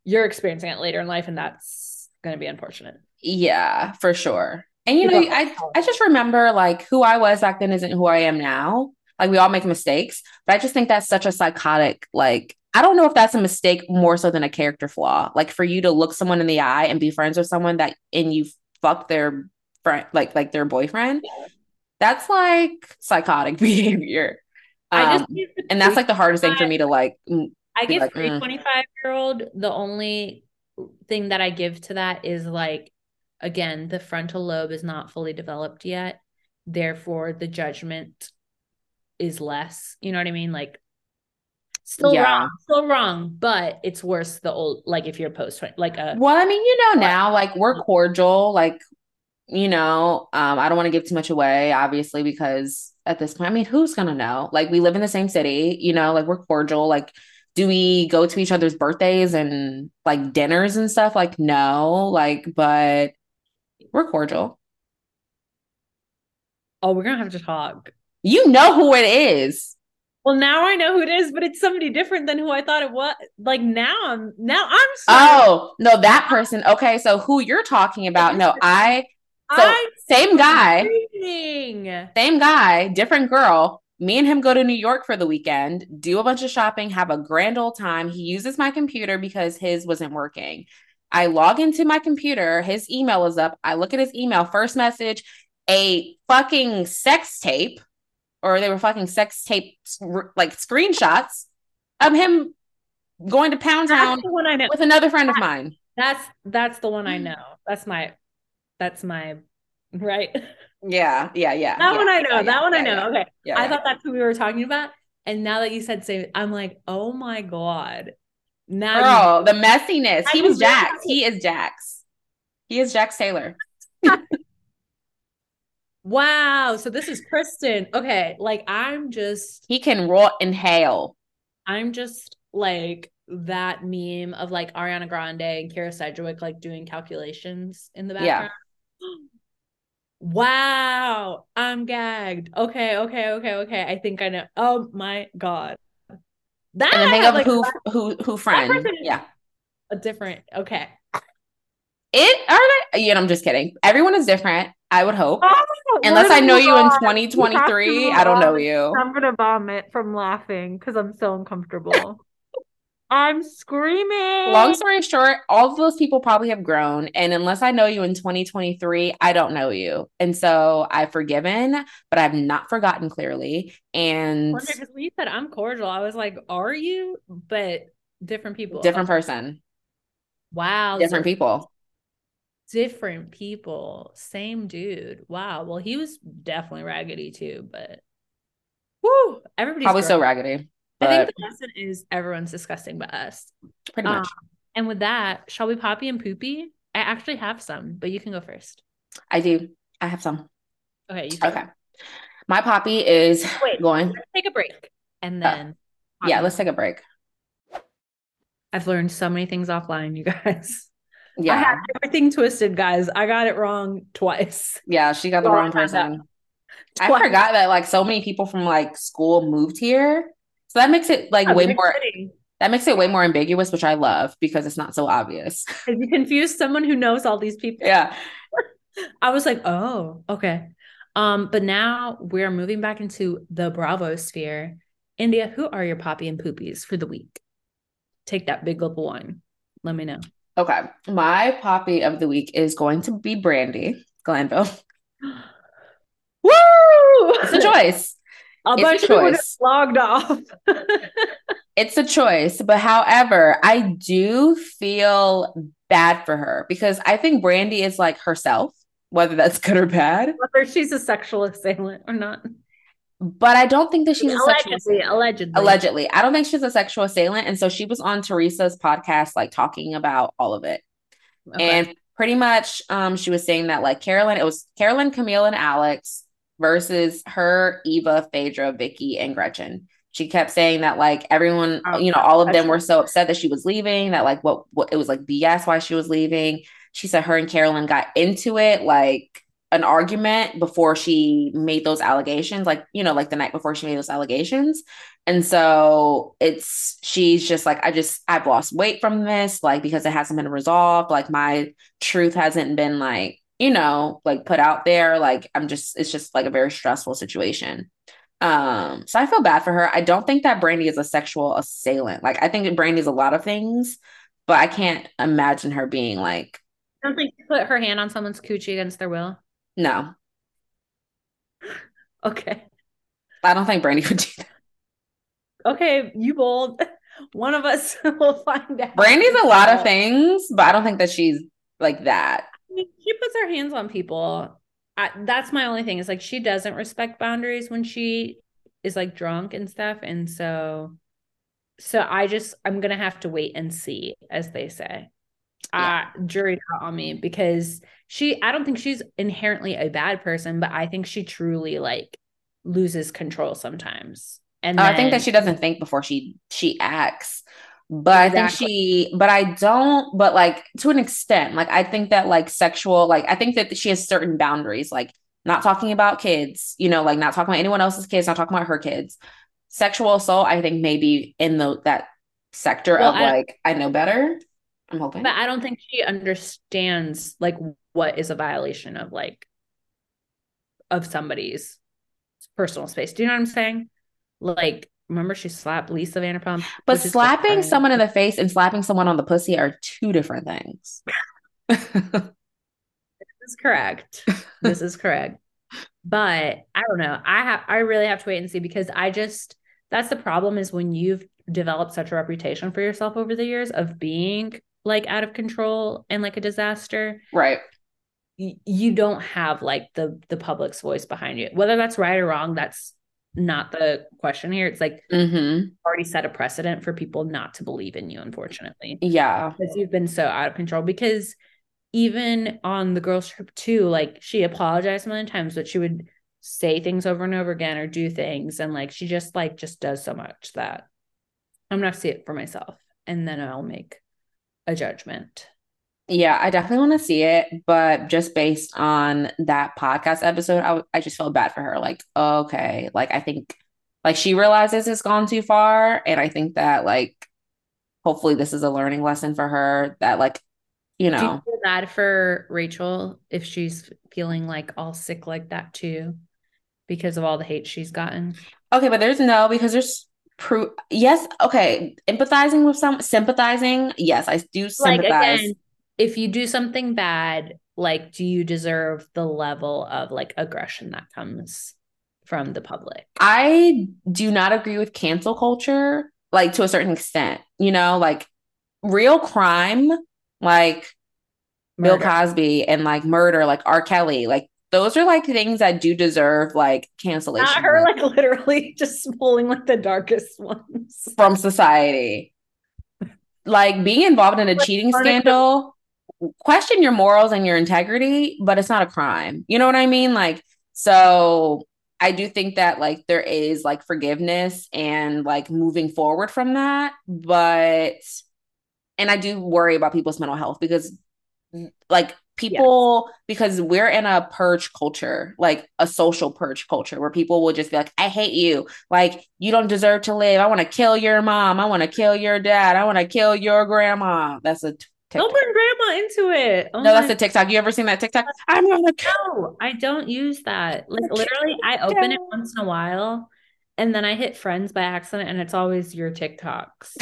Speaker 1: you're experiencing it later in life and that's going to be unfortunate.
Speaker 2: Yeah, for sure. And you know, I I just remember like who I was back then isn't who I am now. Like we all make mistakes, but I just think that's such a psychotic like I don't know if that's a mistake more so than a character flaw. Like for you to look someone in the eye and be friends with someone that and you fuck their friend like like their boyfriend. Yeah. That's like psychotic behavior. Um, and that's like the hardest thing for me to like.
Speaker 1: I give like, 25 mm. year old the only thing that I give to that is like again, the frontal lobe is not fully developed yet. Therefore, the judgment is less. You know what I mean? Like, still yeah. wrong, still wrong, but it's worse the old, like if you're post, like a.
Speaker 2: Well, I mean, you know, now, like, we're cordial. Like, you know, um, I don't want to give too much away, obviously, because at this point, I mean, who's going to know? Like, we live in the same city, you know, like, we're cordial. Like, do we go to each other's birthdays and like dinners and stuff? Like, no, like, but we're cordial.
Speaker 1: Oh, we're gonna have to talk.
Speaker 2: You know who it is.
Speaker 1: Well, now I know who it is, but it's somebody different than who I thought it was. Like now I'm now I'm
Speaker 2: sorry. Oh, no, that person. Okay, so who you're talking about? No, I so I same guy. Same guy, different girl. Me and him go to New York for the weekend, do a bunch of shopping, have a grand old time. He uses my computer because his wasn't working. I log into my computer, his email is up. I look at his email, first message, a fucking sex tape, or they were fucking sex tape like screenshots of him going to Pound Town with another friend of mine.
Speaker 1: That's that's the one I mm. know. That's my that's my right.
Speaker 2: Yeah, yeah, yeah.
Speaker 1: That
Speaker 2: yeah,
Speaker 1: one I know.
Speaker 2: Yeah,
Speaker 1: that one I know. Okay. I thought that's who we were talking about. And now that you said same, I'm like, oh my God.
Speaker 2: Now Girl, the messiness. He was Jax. He is Jax. He is Jax Taylor.
Speaker 1: wow. So this is Kristen. Okay. Like I'm just
Speaker 2: he can rot in hell.
Speaker 1: I'm just like that meme of like Ariana Grande and Kyra Sedgwick like doing calculations in the background. Yeah. wow. I'm gagged. Okay, okay, okay, okay. I think I know. Oh my god.
Speaker 2: That and think of like, who who who friend. Yeah.
Speaker 1: A different okay.
Speaker 2: It are they yeah, I'm just kidding. Everyone is different, I would hope. Oh, Unless I know you in 2023, I don't know you.
Speaker 1: I'm gonna vomit from laughing because I'm so uncomfortable. I'm screaming.
Speaker 2: Long story short, all of those people probably have grown. And unless I know you in 2023, I don't know you. And so I've forgiven, but I've not forgotten clearly. And
Speaker 1: because when you said I'm cordial, I was like, are you? But different people.
Speaker 2: Different person.
Speaker 1: Wow.
Speaker 2: Different people.
Speaker 1: Different people. Same dude. Wow. Well, he was definitely raggedy too, but whoo, everybody's
Speaker 2: probably so raggedy.
Speaker 1: But I think the lesson is everyone's disgusting but us.
Speaker 2: Pretty much.
Speaker 1: Um, and with that, shall we poppy and poopy? I actually have some, but you can go first.
Speaker 2: I do. I have some.
Speaker 1: Okay.
Speaker 2: okay. My poppy is Wait, going.
Speaker 1: Let's take a break and uh, then.
Speaker 2: Uh, yeah, let's take a break.
Speaker 1: I've learned so many things offline, you guys. Yeah. I had everything twisted, guys. I got it wrong twice.
Speaker 2: Yeah, she got the wrong person. I forgot that like so many people from like school moved here. So that makes it like yeah, way more that makes it way more ambiguous, which I love because it's not so obvious.
Speaker 1: You confuse someone who knows all these people.
Speaker 2: Yeah.
Speaker 1: I was like, oh, okay. Um, but now we're moving back into the Bravo sphere. India, who are your poppy and poopies for the week? Take that big gulp of wine. Let me know.
Speaker 2: Okay. My poppy of the week is going to be Brandi Glanville. Woo! It's a choice.
Speaker 1: A it's bunch a of logged off.
Speaker 2: it's a choice. But however, I do feel bad for her because I think Brandi is like herself, whether that's good or bad.
Speaker 1: Whether she's a sexual assailant or not.
Speaker 2: But I don't think that she's
Speaker 1: allegedly,
Speaker 2: a sexual
Speaker 1: allegedly.
Speaker 2: Allegedly. I don't think she's a sexual assailant. And so she was on Teresa's podcast, like talking about all of it. Okay. And pretty much um she was saying that like Carolyn, it was Carolyn, Camille, and Alex versus her, Eva, Phaedra, Vicki, and Gretchen. She kept saying that like everyone, oh, you know, all of them were so upset that she was leaving, that like what what it was like BS why she was leaving. She said her and Carolyn got into it like an argument before she made those allegations, like, you know, like the night before she made those allegations. And so it's, she's just like, I just, I've lost weight from this, like, because it hasn't been resolved. Like, my truth hasn't been, like, you know, like put out there. Like, I'm just, it's just like a very stressful situation. Um, so I feel bad for her. I don't think that Brandi is a sexual assailant. Like, I think Brandi is a lot of things, but I can't imagine her being like,
Speaker 1: I don't think she put her hand on someone's coochie against their will.
Speaker 2: No.
Speaker 1: Okay.
Speaker 2: I don't think Brandi would do that.
Speaker 1: Okay, you bold. One of us will find out.
Speaker 2: Brandi's a lot of things, but I don't think that she's like that.
Speaker 1: She puts her hands on people. I, that's my only thing. Is like she doesn't respect boundaries when she is like drunk and stuff, and so, so I just I'm gonna have to wait and see, as they say yeah. uh, jury out on me because she, I don't think she's inherently a bad person, but I think she truly like loses control sometimes. And
Speaker 2: then, I think that she doesn't think before she she acts. But exactly. I think she, but I don't, but like to an extent, like I think that like sexual, like I think that she has certain boundaries, like not talking about kids, you know, like not talking about anyone else's kids, not talking about her kids. Sexual assault, I think maybe in the that sector well, of I, like I know better. I'm hoping.
Speaker 1: But I don't think she understands like what is a violation of like of somebody's personal space. Do you know what I'm saying? Like, remember she slapped Lisa Vanderpump?
Speaker 2: But slapping someone in the face and slapping someone on the pussy are two different things.
Speaker 1: this is correct. This is correct. But I don't know. I have I really have to wait and see because I just that's the problem is when you've developed such a reputation for yourself over the years of being like out of control and like a disaster
Speaker 2: right
Speaker 1: you don't have like the the public's voice behind you whether that's right or wrong that's not the question here. It's like
Speaker 2: mm-hmm.
Speaker 1: already set a precedent for people not to believe in you unfortunately.
Speaker 2: Yeah.
Speaker 1: Because you've been so out of control. Because even on the girls trip too like she apologized a million times but she would say things over and over again or do things. And like she just like just does so much that i'm gonna see it for myself. And then i'll make a judgment.
Speaker 2: Yeah, I definitely want to see it, but just based on that podcast episode, I, w- I just felt bad for her. Like, okay, like I think like she realizes it's gone too far, and I think that like hopefully this is a learning lesson for her that like you know. You
Speaker 1: feel bad for Rachel if she's feeling like all sick like that too, because of all the hate she's gotten?
Speaker 2: Okay, but there's no because there's prove yes okay empathizing with some sympathizing yes i do sympathize like again,
Speaker 1: if you do something bad like do you deserve the level of like aggression that comes from the public
Speaker 2: i do not agree with cancel culture like to a certain extent you know like real crime like murder. bill cosby and like murder like r kelly like those are like things that do deserve like cancellation.
Speaker 1: Not her like literally just pulling like the darkest ones
Speaker 2: from society. Like being involved in a cheating scandal, question your morals and your integrity, but it's not a crime. You know what I mean? Like, so I do think that like there is like forgiveness and like moving forward from that. But, and I do worry about people's mental health because like people yes. because we're in a purge culture like a social purge culture where people will just be like i hate you like you don't deserve to live i want to kill your mom i want to kill your dad i want to kill your grandma that's a
Speaker 1: TikTok. don't bring grandma into it.
Speaker 2: Oh no that's a tiktok. You ever seen that tiktok?
Speaker 1: I'm gonna no i don't use that. Like literally i open it once in a while and then i hit friends by accident and it's always your tiktoks.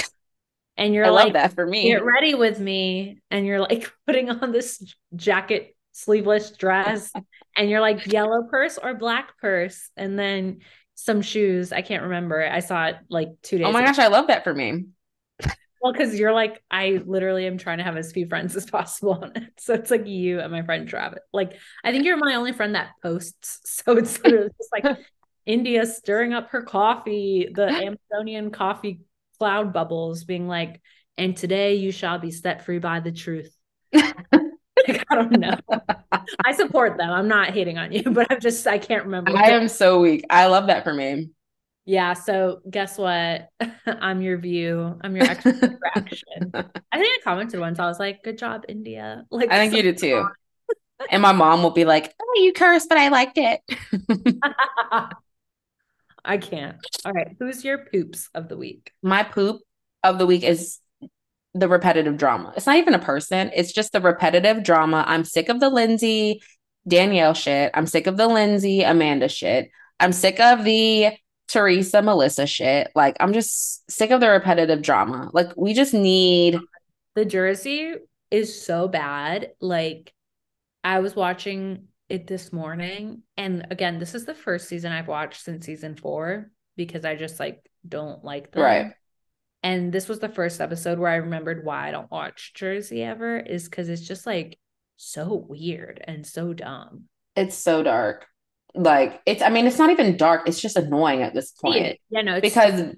Speaker 1: And you're I like
Speaker 2: that for me.
Speaker 1: Get ready with me and you're like putting on this jacket sleeveless dress and you're like yellow purse or black purse and then some shoes. I can't remember. I saw it like two oh days
Speaker 2: oh my ago. gosh i love that for me
Speaker 1: well because you're like i literally am trying to have as few friends as possible on it so it's like you and my friend travis like i think you're my only friend that posts so it's just like india stirring up her coffee the amazonian coffee cloud bubbles being like, and today you shall be set free by the truth. like, I don't know. I support them. I'm not hating on you, but I'm just I can't remember.
Speaker 2: I am so weak. I love that for me.
Speaker 1: Yeah. So guess what? I'm your view. I'm your extra reaction. I think I commented once. I was like, "Good job, India." Like
Speaker 2: I think you did too. and my mom will be like, "Oh, you cursed, but I liked it."
Speaker 1: I can't. All right. Who's your poops of the week?
Speaker 2: My poop of the week is the repetitive drama. It's not even a person, it's just the repetitive drama. I'm sick of the Lindsay Danielle shit. I'm sick of the Lindsay Amanda shit. I'm sick of the Teresa Melissa shit. Like, I'm just sick of the repetitive drama. Like, we just need.
Speaker 1: The Jersey is so bad. Like, I was watching it this morning. And again, this is the first season I've watched since season four because I just like don't like them.
Speaker 2: Right.
Speaker 1: And this was the first episode where I remembered why I don't watch Jersey ever is because it's just like so weird and so dumb.
Speaker 2: It's so dark. Like it's I mean, it's not even dark, it's just annoying at this point.
Speaker 1: Yeah, no,
Speaker 2: because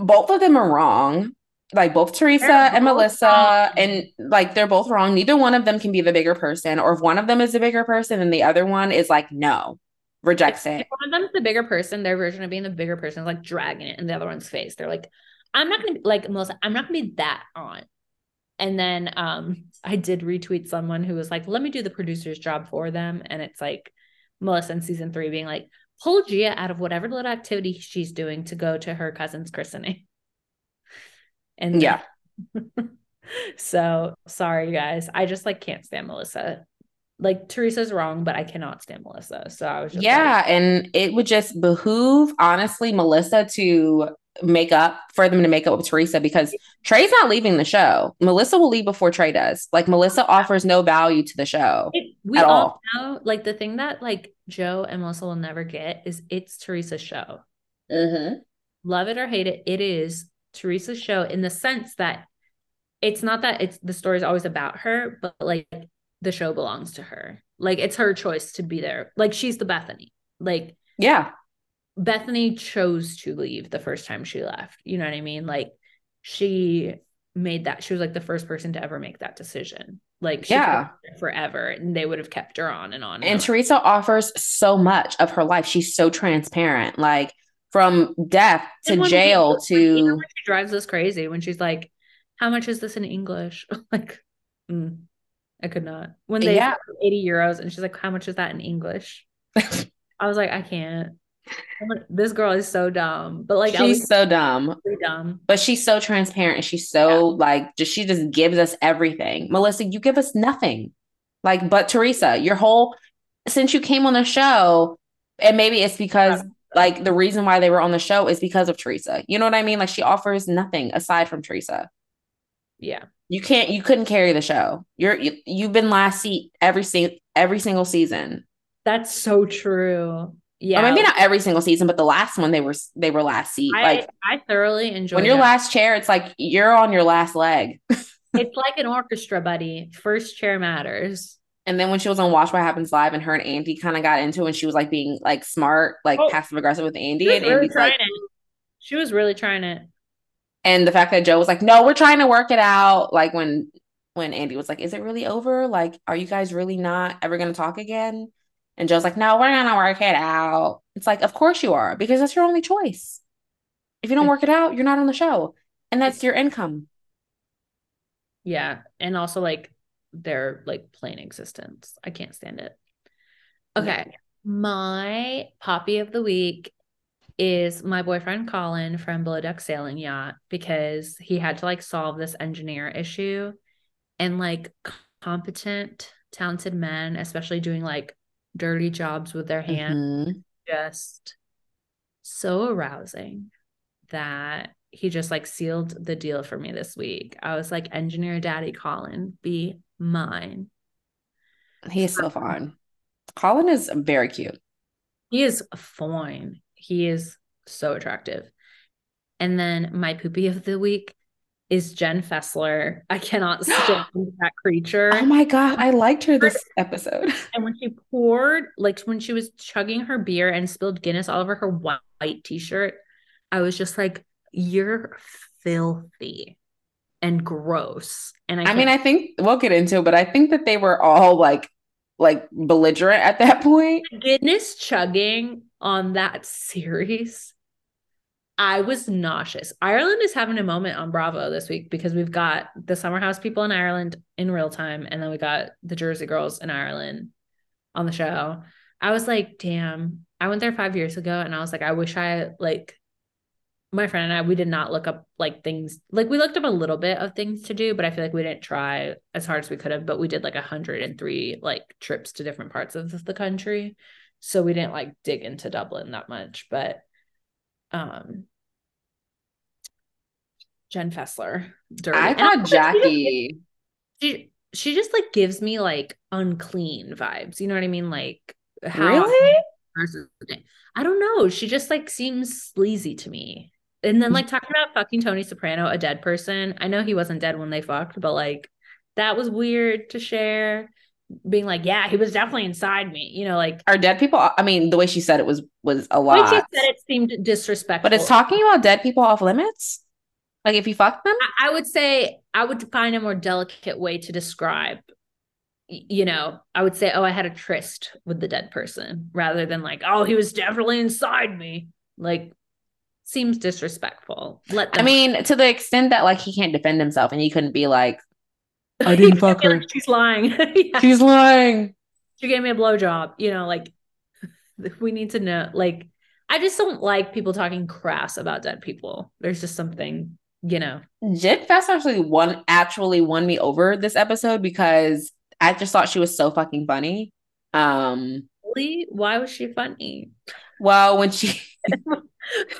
Speaker 2: both of them are wrong. Like both Teresa and Melissa, wrong. and like they're both wrong. Neither one of them can be the bigger person, or if one of them is the bigger person and the other one is like, no, rejects
Speaker 1: if,
Speaker 2: it.
Speaker 1: If one of them is the bigger person, their version of being the bigger person is like dragging it in the other one's face. They're like, I'm not gonna be like Melissa, I'm not gonna be that on. And then um I did retweet someone who was like, let me do the producer's job for them. And it's like Melissa in season three being like, pull Gia out of whatever little activity she's doing to go to her cousin's christening. And
Speaker 2: yeah.
Speaker 1: so sorry guys. I just like can't stand Melissa. Like Teresa's wrong, but I cannot stand Melissa. So I was just
Speaker 2: Yeah,
Speaker 1: like,
Speaker 2: and it would just behoove honestly Melissa to make up for them to make up with Teresa because Trey's not leaving the show. Melissa will leave before Trey does. Like Melissa offers no value to the show.
Speaker 1: It, we all, all know like the thing that like Joe and Melissa will never get is it's Teresa's show.
Speaker 2: Mm-hmm.
Speaker 1: Love it or hate it, it is Teresa's show in the sense that it's not that it's the story is always about her, but like the show belongs to her. Like it's her choice to be there. Like she's the Bethenny. Like
Speaker 2: yeah,
Speaker 1: Bethenny chose to leave the first time she left. You know what I mean? Like she made that. She was like the first person to ever make that decision. Like
Speaker 2: yeah,
Speaker 1: forever, and they would have kept her on and on.
Speaker 2: And,
Speaker 1: and
Speaker 2: on. Teresa offers so much of her life. She's so transparent. Like from death to jail to.
Speaker 1: She drives us crazy when she's like, "How much is this in English?" like, mm, I could not. When they yeah. eighty euros, and she's like, "How much is that in English?" I was like, I can't this girl is so dumb. But like
Speaker 2: she's so dumb.
Speaker 1: dumb.
Speaker 2: But she's so transparent and she's so yeah. like just she just gives us everything. Melissa you give us nothing. Like but teresa your whole since you came on the show and maybe it's because yeah. like the reason why they were on the show is because of teresa. You know what i mean? Like she offers nothing aside from teresa.
Speaker 1: Yeah.
Speaker 2: You can't you couldn't carry the show. You're you, you've been last seat every single every single season.
Speaker 1: That's so true yeah,
Speaker 2: or maybe not every single season, but the last one they were they were last seat.
Speaker 1: I,
Speaker 2: like
Speaker 1: I thoroughly enjoyed.
Speaker 2: When you're last chair, it's like you're on your last leg.
Speaker 1: it's like an orchestra, buddy. First chair matters.
Speaker 2: And then when she was on Watch What Happens Live, and her and Andy kind of got into, it and she was like being like smart, like oh, passive aggressive with Andy, and
Speaker 1: really
Speaker 2: Andy's
Speaker 1: like,
Speaker 2: it.
Speaker 1: she was really trying it.
Speaker 2: And the fact that Joe was like, "No, we're trying to work it out." Like when when Andy was like, "Is it really over? Like, are you guys really not ever going to talk again?" And Joe's like, no, we're going to work it out. It's like, of course you are, because that's your only choice. If you don't work it out, you're not on the show. And that's your income.
Speaker 1: Yeah. And also, like, their like plain existence. I can't stand it. Okay. Yeah. My poppy of the week is my boyfriend Colin from Below Deck Sailing Yacht because he had to like solve this engineer issue and like competent, talented men, especially doing like dirty jobs with their hands mm-hmm. just so arousing that he just like sealed the deal for me this week. I was like, engineer daddy Colin, be mine.
Speaker 2: He is so fun. Colin is very cute.
Speaker 1: He is fine. He is so attractive. And then my poopy of the week is Jen Fessler. I cannot stand that creature.
Speaker 2: Oh my god, I liked her this episode.
Speaker 1: And when she poured, like when she was chugging her beer and spilled Guinness all over her white t-shirt, I was just like, "You're filthy." and gross. And I,
Speaker 2: I mean, I think we'll get into it, but I think that they were all like like belligerent at that point.
Speaker 1: Guinness chugging on that series. I was nauseous. Ireland is having a moment on Bravo this week because we've got the Summer House people in Ireland in real time, and then we got the Jersey girls in Ireland on the show. I was like, damn, I went there five years ago, and I was like, I wish I like my friend and I, we did not look up like things like we looked up a little bit of things to do, but I feel like we didn't try as hard as we could have. But we did like 103 like trips to different parts of the country. So we didn't like dig into Dublin that much. But um Jen Fessler, dirty.
Speaker 2: I thought
Speaker 1: also, she just-
Speaker 2: Jackie.
Speaker 1: She, she just like gives me like unclean vibes. You know what I mean? Like how
Speaker 2: Really?
Speaker 1: I don't know. She just like seems sleazy to me. And then like talking about fucking Tony Soprano, a dead person. I know he wasn't dead when they fucked, but like that was weird to share. Being like, yeah, he was definitely inside me. You know, like
Speaker 2: Are dead people? I mean, the way she said it was was a lot.
Speaker 1: she said it seemed disrespectful.
Speaker 2: But it's talking about dead people off limits. Like if you fuck them,
Speaker 1: I- I would say I would find a more delicate way to describe. You know, I would say, oh, I had a tryst with the dead person rather than like, oh, he was definitely inside me. Like, seems disrespectful. Let them.
Speaker 2: I mean, to the extent that like he can't defend himself, and you couldn't be like, I didn't fuck her.
Speaker 1: like, She's lying. Yeah,
Speaker 2: she's lying.
Speaker 1: she gave me a blowjob. You know, like we need to know. Like, I just don't like people talking crass about dead people. There's just something, you know.
Speaker 2: Jen Fest actually won actually won me over this episode because I just thought she was so fucking funny. Um,
Speaker 1: Really? Why was she funny?
Speaker 2: well, when she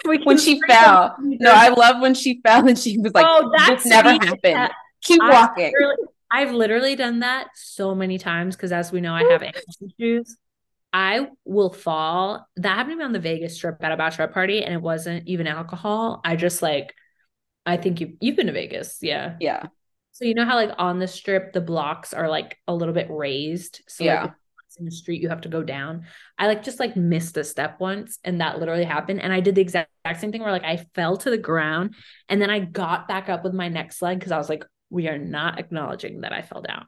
Speaker 2: when she fell, no, I love when she fell and she was like,
Speaker 1: oh, that's
Speaker 2: "This never happened."
Speaker 1: That-
Speaker 2: Keep walking.
Speaker 1: I've literally done that so many times because, as we know, I have issues. I will fall. That happened to me on the Vegas trip at a bachelorette party, and it wasn't even alcohol. I just like, I think you you've been to Vegas, yeah.
Speaker 2: Yeah,
Speaker 1: So you know how like on the strip the blocks are like a little bit raised. So
Speaker 2: Yeah.
Speaker 1: it's in the street you have to go down. I like just like missed a step once and that literally happened. And I did the exact, exact same thing where like I fell to the ground and then I got back up with my next leg because I was like, we are not acknowledging that I fell down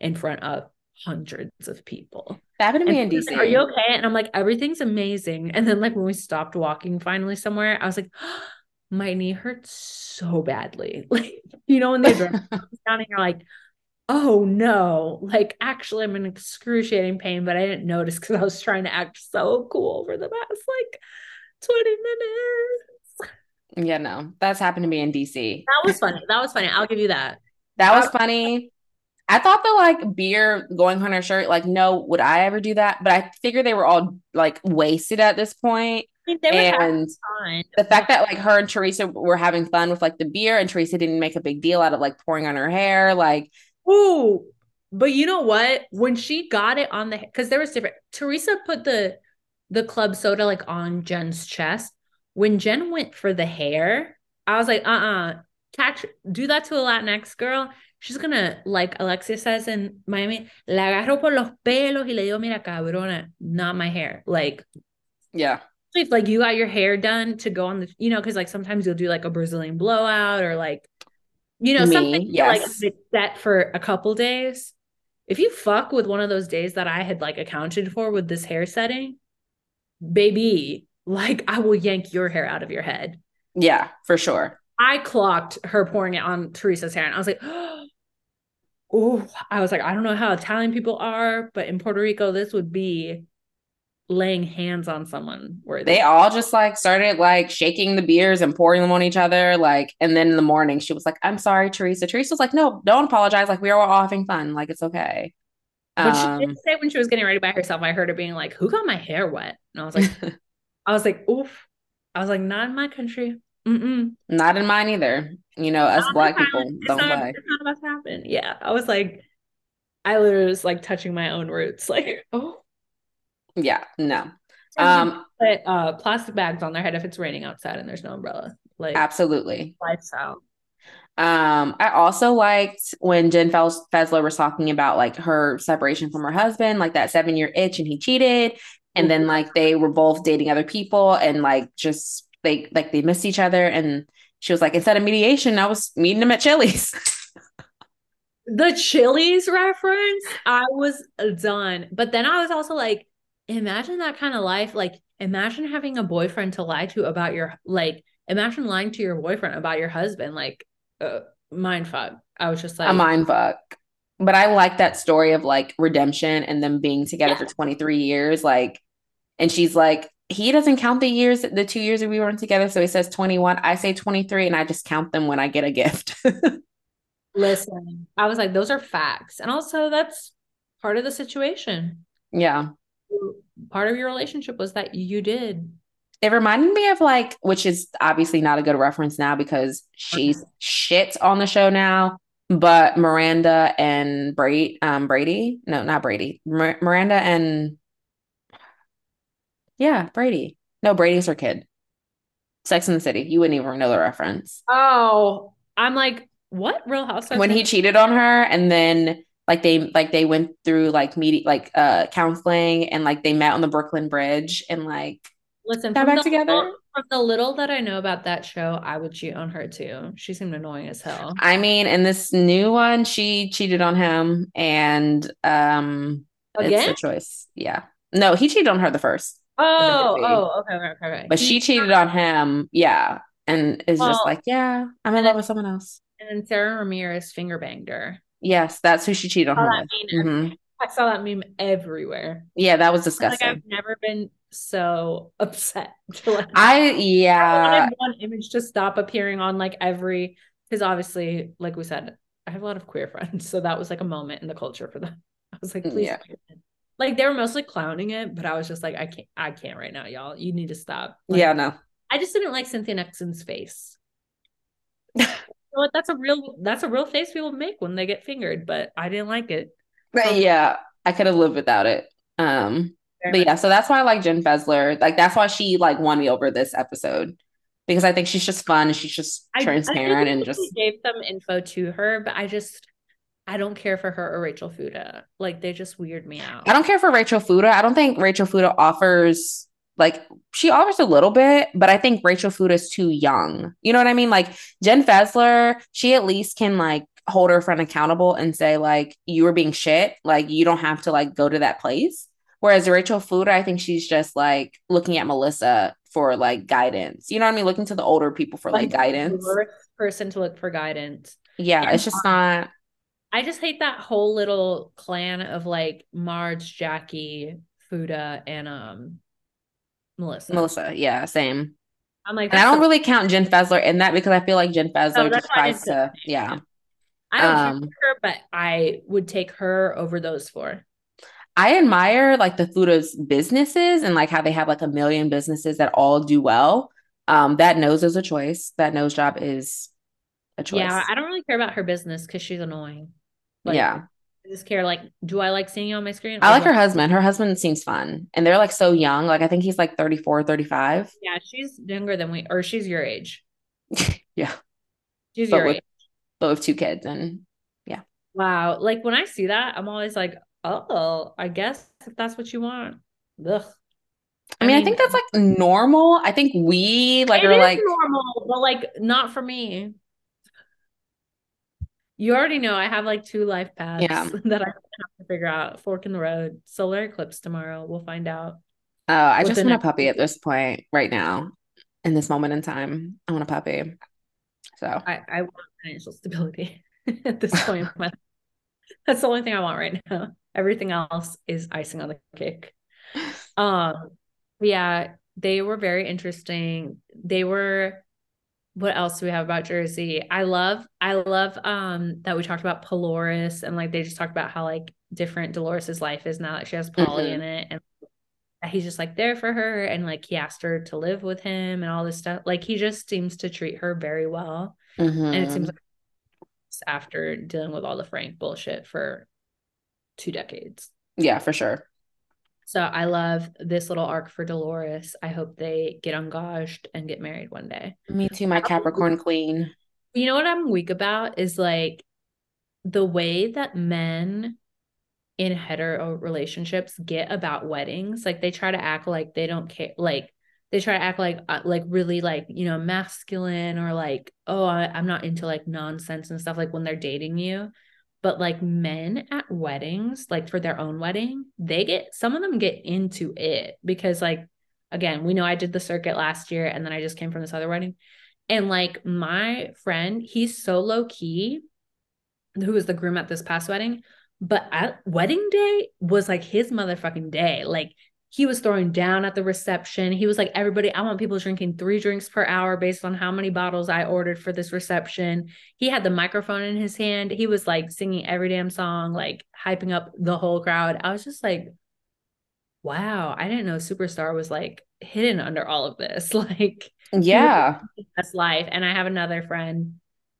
Speaker 1: in front of hundreds of people.
Speaker 2: that happened to me in DC.
Speaker 1: like, Are you okay? And I'm like, everything's amazing. And then like when we stopped walking finally somewhere, I was like, oh, my knee hurts so badly. Like, you know, when the adrenaline comes down and you're like, oh no, like actually I'm in excruciating pain, but I didn't notice because I was trying to act so cool for the past like 20 minutes.
Speaker 2: Yeah, no, that's happened to me in DC.
Speaker 1: That was funny. That was funny. I'll give you that.
Speaker 2: That was funny. I thought the like beer going on her shirt, like, no, would I ever do that? But I figured they were all like wasted at this point.
Speaker 1: I mean,
Speaker 2: And the fact that like her and Teresa were having fun with like the beer and Teresa didn't make a big deal out of like pouring on her hair, like
Speaker 1: Ooh, but you know what? When she got it on the because there was different. Teresa put the the club soda like on Jen's chest. When Jen went for the hair, I was like, uh uh catch, do that to a Latinx girl. She's gonna, like Alexia says in Miami, la agarro por los pelos y le digo, mira, cabrona, not my hair. Like,
Speaker 2: yeah.
Speaker 1: if like you got your hair done to go on the, you know, because like sometimes you'll do like a Brazilian blowout or like, you know,
Speaker 2: Me,
Speaker 1: something to, like set for a couple days. If you fuck with one of those days that I had like accounted for with this hair setting, baby, like I will yank your hair out of your head.
Speaker 2: Yeah, for sure.
Speaker 1: I clocked her pouring it on Teresa's hair, and I was like, oh, I was like, I don't know how Italian people are, but in Puerto Rico, this would be laying hands on someone where
Speaker 2: They all just like started like shaking the beers and pouring them on each other. Like, and then in the morning, she was like, I'm sorry, Teresa. Teresa was like, No, don't apologize. Like, we were all having fun. Like, it's okay.
Speaker 1: But she
Speaker 2: Um,
Speaker 1: did say when she was getting ready by herself, I heard her being like, "Who got my hair wet?" And I was like, "I was like, oof." I was like, "Not in my country. Mm-mm.
Speaker 2: not in mine either. You know, us black people
Speaker 1: It's
Speaker 2: don't
Speaker 1: not,
Speaker 2: play.
Speaker 1: Not about to happen." Yeah, I was like, I literally was like touching my own roots, like, oh.
Speaker 2: Yeah, no.
Speaker 1: Um, put uh, plastic bags on their head if it's raining outside and there's no umbrella. Like
Speaker 2: absolutely.
Speaker 1: lifestyle.
Speaker 2: Um, I also liked when Jen Fes- Fessler was talking about like her separation from her husband, like that seven year itch, and he cheated, and then like they were both dating other people, and like just they like they missed each other, and she was like, instead of mediation, I was meeting them at Chili's.
Speaker 1: the Chili's reference, I was done. But then I was also like, imagine that kind of life. Like, imagine having a boyfriend to lie to about your, like, imagine lying to your boyfriend about your husband. Like, uh, mind fuck. I was just like,
Speaker 2: a mind fuck. But I like that story of like redemption and them being together yeah. for 23 years. Like, and she's like, he doesn't count the years, the two years that we weren't together. So he says 21. I say 23, and I just count them when I get a gift.
Speaker 1: Listen, I was like, those are facts. And also, that's part of the situation.
Speaker 2: Yeah.
Speaker 1: Part of your relationship was that you did.
Speaker 2: It reminded me of like, which is obviously not a good reference now because she's okay. shit on the show now. But Miranda and Brady, um, Brady, no, not Brady, Mir- Miranda and yeah, Brady. No, Brady's her kid. Sex in the City. You wouldn't even know the reference.
Speaker 1: Oh, I'm like, what Real Housewives?
Speaker 2: When he cheated on her, and then like they like they went through like meeting like uh counseling, and like they met on the Brooklyn Bridge, and like
Speaker 1: listen got back together. From the little that I know about that show, I would cheat on her too. She seemed annoying as hell.
Speaker 2: I mean, in this new one, she cheated on him, and um, Again? it's a choice. Yeah, no, he cheated on her the first.
Speaker 1: Oh, oh, okay, okay, okay.
Speaker 2: But she cheated on him, yeah, and is well, just like, yeah, I'm in love with someone else.
Speaker 1: And then Sara Ramirez finger banged her.
Speaker 2: Yes, that's who she cheated on her with.
Speaker 1: Mm-hmm. I saw that meme everywhere.
Speaker 2: Yeah, that was disgusting.
Speaker 1: Like I've never been so upset.
Speaker 2: Like, I yeah.
Speaker 1: I one image to stop appearing on like every because obviously, like we said, I have a lot of queer friends, so that was like a moment in the culture for them. I was like, please, yeah. Like they were mostly clowning it, but I was just like, I can't, I can't right now, y'all. You need to stop. Like,
Speaker 2: yeah, no.
Speaker 1: I just didn't like Cynthia Nixon's face. what? That's a real that's a real face people make when they get fingered, but I didn't like it.
Speaker 2: But um, yeah, I could have lived without it. Um but yeah, so that's why I like Jen Fessler. Like that's why she like won me over this episode. Because I think she's just fun and she's just transparent I, I and just
Speaker 1: gave some info to her, but I just I don't care for her or Rachel Fuda. Like they just weird me out.
Speaker 2: I don't care for Rachel Fuda. I don't think Rachel Fuda offers like she offers a little bit, but I think Rachel Fuda is too young. You know what I mean? Like Jen Fessler, she at least can like hold her friend accountable and say like you were being shit. Like you don't have to like go to that place. Whereas Rachel Fuda, I think she's just like looking at Melissa for like guidance. You know what I mean? Looking to the older people for like, like guidance.
Speaker 1: person to look for guidance.
Speaker 2: Yeah, and it's just not.
Speaker 1: I just hate that whole little clan of like Marge, Jackie, Fuda, and um Melissa.
Speaker 2: Melissa, yeah, same. I'm like, I don't really count Jen Fessler in that because I feel like Jen Fessler just tries to, yeah.
Speaker 1: I don't um, her, but I would take her over those four.
Speaker 2: I admire like the Fuda's businesses and like how they have like a million businesses that all do well. Um, that nose is a choice. That nose job is a choice.
Speaker 1: Yeah, I don't really care about her business because she's annoying.
Speaker 2: Like, yeah.
Speaker 1: I just care like, do I like seeing you on my screen?
Speaker 2: I like her husband. Her husband seems fun. And they're like so young. Like I think he's like 34, 35.
Speaker 1: Yeah, she's younger than we or she's your age.
Speaker 2: yeah.
Speaker 1: She's but your
Speaker 2: with,
Speaker 1: age.
Speaker 2: But with two kids and yeah.
Speaker 1: Wow. Like when I see that, I'm always like, oh, I guess if that's what you want. Ugh.
Speaker 2: I, I mean, mean, I think that's like normal. I think we like are like
Speaker 1: normal, but like not for me. You already know I have like two life paths yeah. that I have to figure out. Fork in the road. Solar eclipse tomorrow. We'll find out.
Speaker 2: Oh, I just want a puppy at this point right now. In this moment in time. I want a puppy. So
Speaker 1: I, I want financial stability at this point. That's the only thing I want right now. Everything else is icing on the cake. Um yeah, they were very interesting. They were what else do we have about Jersey? I love I love um that we talked about Poloris and like they just talked about how like different Dolores's life is now that she has Paulie mm-hmm. in it and he's just like there for her and like he asked her to live with him and all this stuff. Like he just seems to treat her very well. Mm-hmm. And it seems like after dealing with all the Frank bullshit for two decades.
Speaker 2: Yeah, for sure.
Speaker 1: So I love this little arc for Dolores. I hope they get engaged and get married one day.
Speaker 2: Me too, my Capricorn queen.
Speaker 1: You know what I'm weak about is like the way that men in hetero relationships get about weddings. Like they try to act like they don't care. Like they try to act like uh, like really like you know masculine or like oh I, i'm not into like nonsense and stuff like when they're dating you but like men at weddings like for their own wedding they get some of them get into it because like again we know i did the circuit last year and then i just came from this other wedding. And like my friend he's so low key who was the groom at this past wedding but at wedding day was like his motherfucking day. Like he was throwing down at the reception. He was like, everybody, I want people drinking three drinks per hour based on how many bottles I ordered for this reception. He had the microphone in his hand. He was like singing every damn song, like hyping up the whole crowd. I was just like, wow, I didn't know Superstar was like hidden under all of this. Like,
Speaker 2: yeah,
Speaker 1: best life. And I have another friend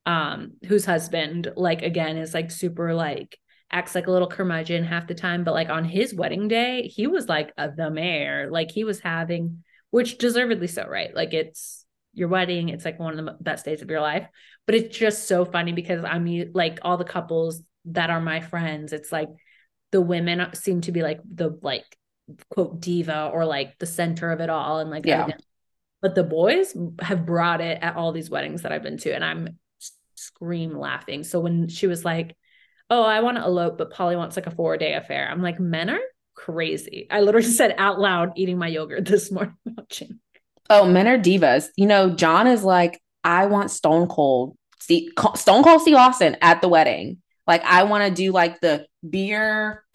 Speaker 1: um whose husband like again is like super like acts like a little curmudgeon half the time, but like on his wedding day, he was like a, the mayor. Like he was having, which deservedly so, right? Like it's your wedding, it's like one of the best days of your life. But it's just so funny because I mean, like all the couples that are my friends, it's like the women seem to be like the like quote diva or like the center of it all, and like
Speaker 2: yeah.
Speaker 1: But the boys have brought it at all these weddings that I've been to, and I'm scream laughing. So when she was like, oh, I want to elope, but Paulie wants like a four day affair. I'm like, men are crazy. I literally said out loud eating my yogurt this morning watching.
Speaker 2: Oh, men are divas. You know, John is like, I want Stone Cold, Steve, Stone Cold Steve Austin at the wedding. Like, I want to do like the beer.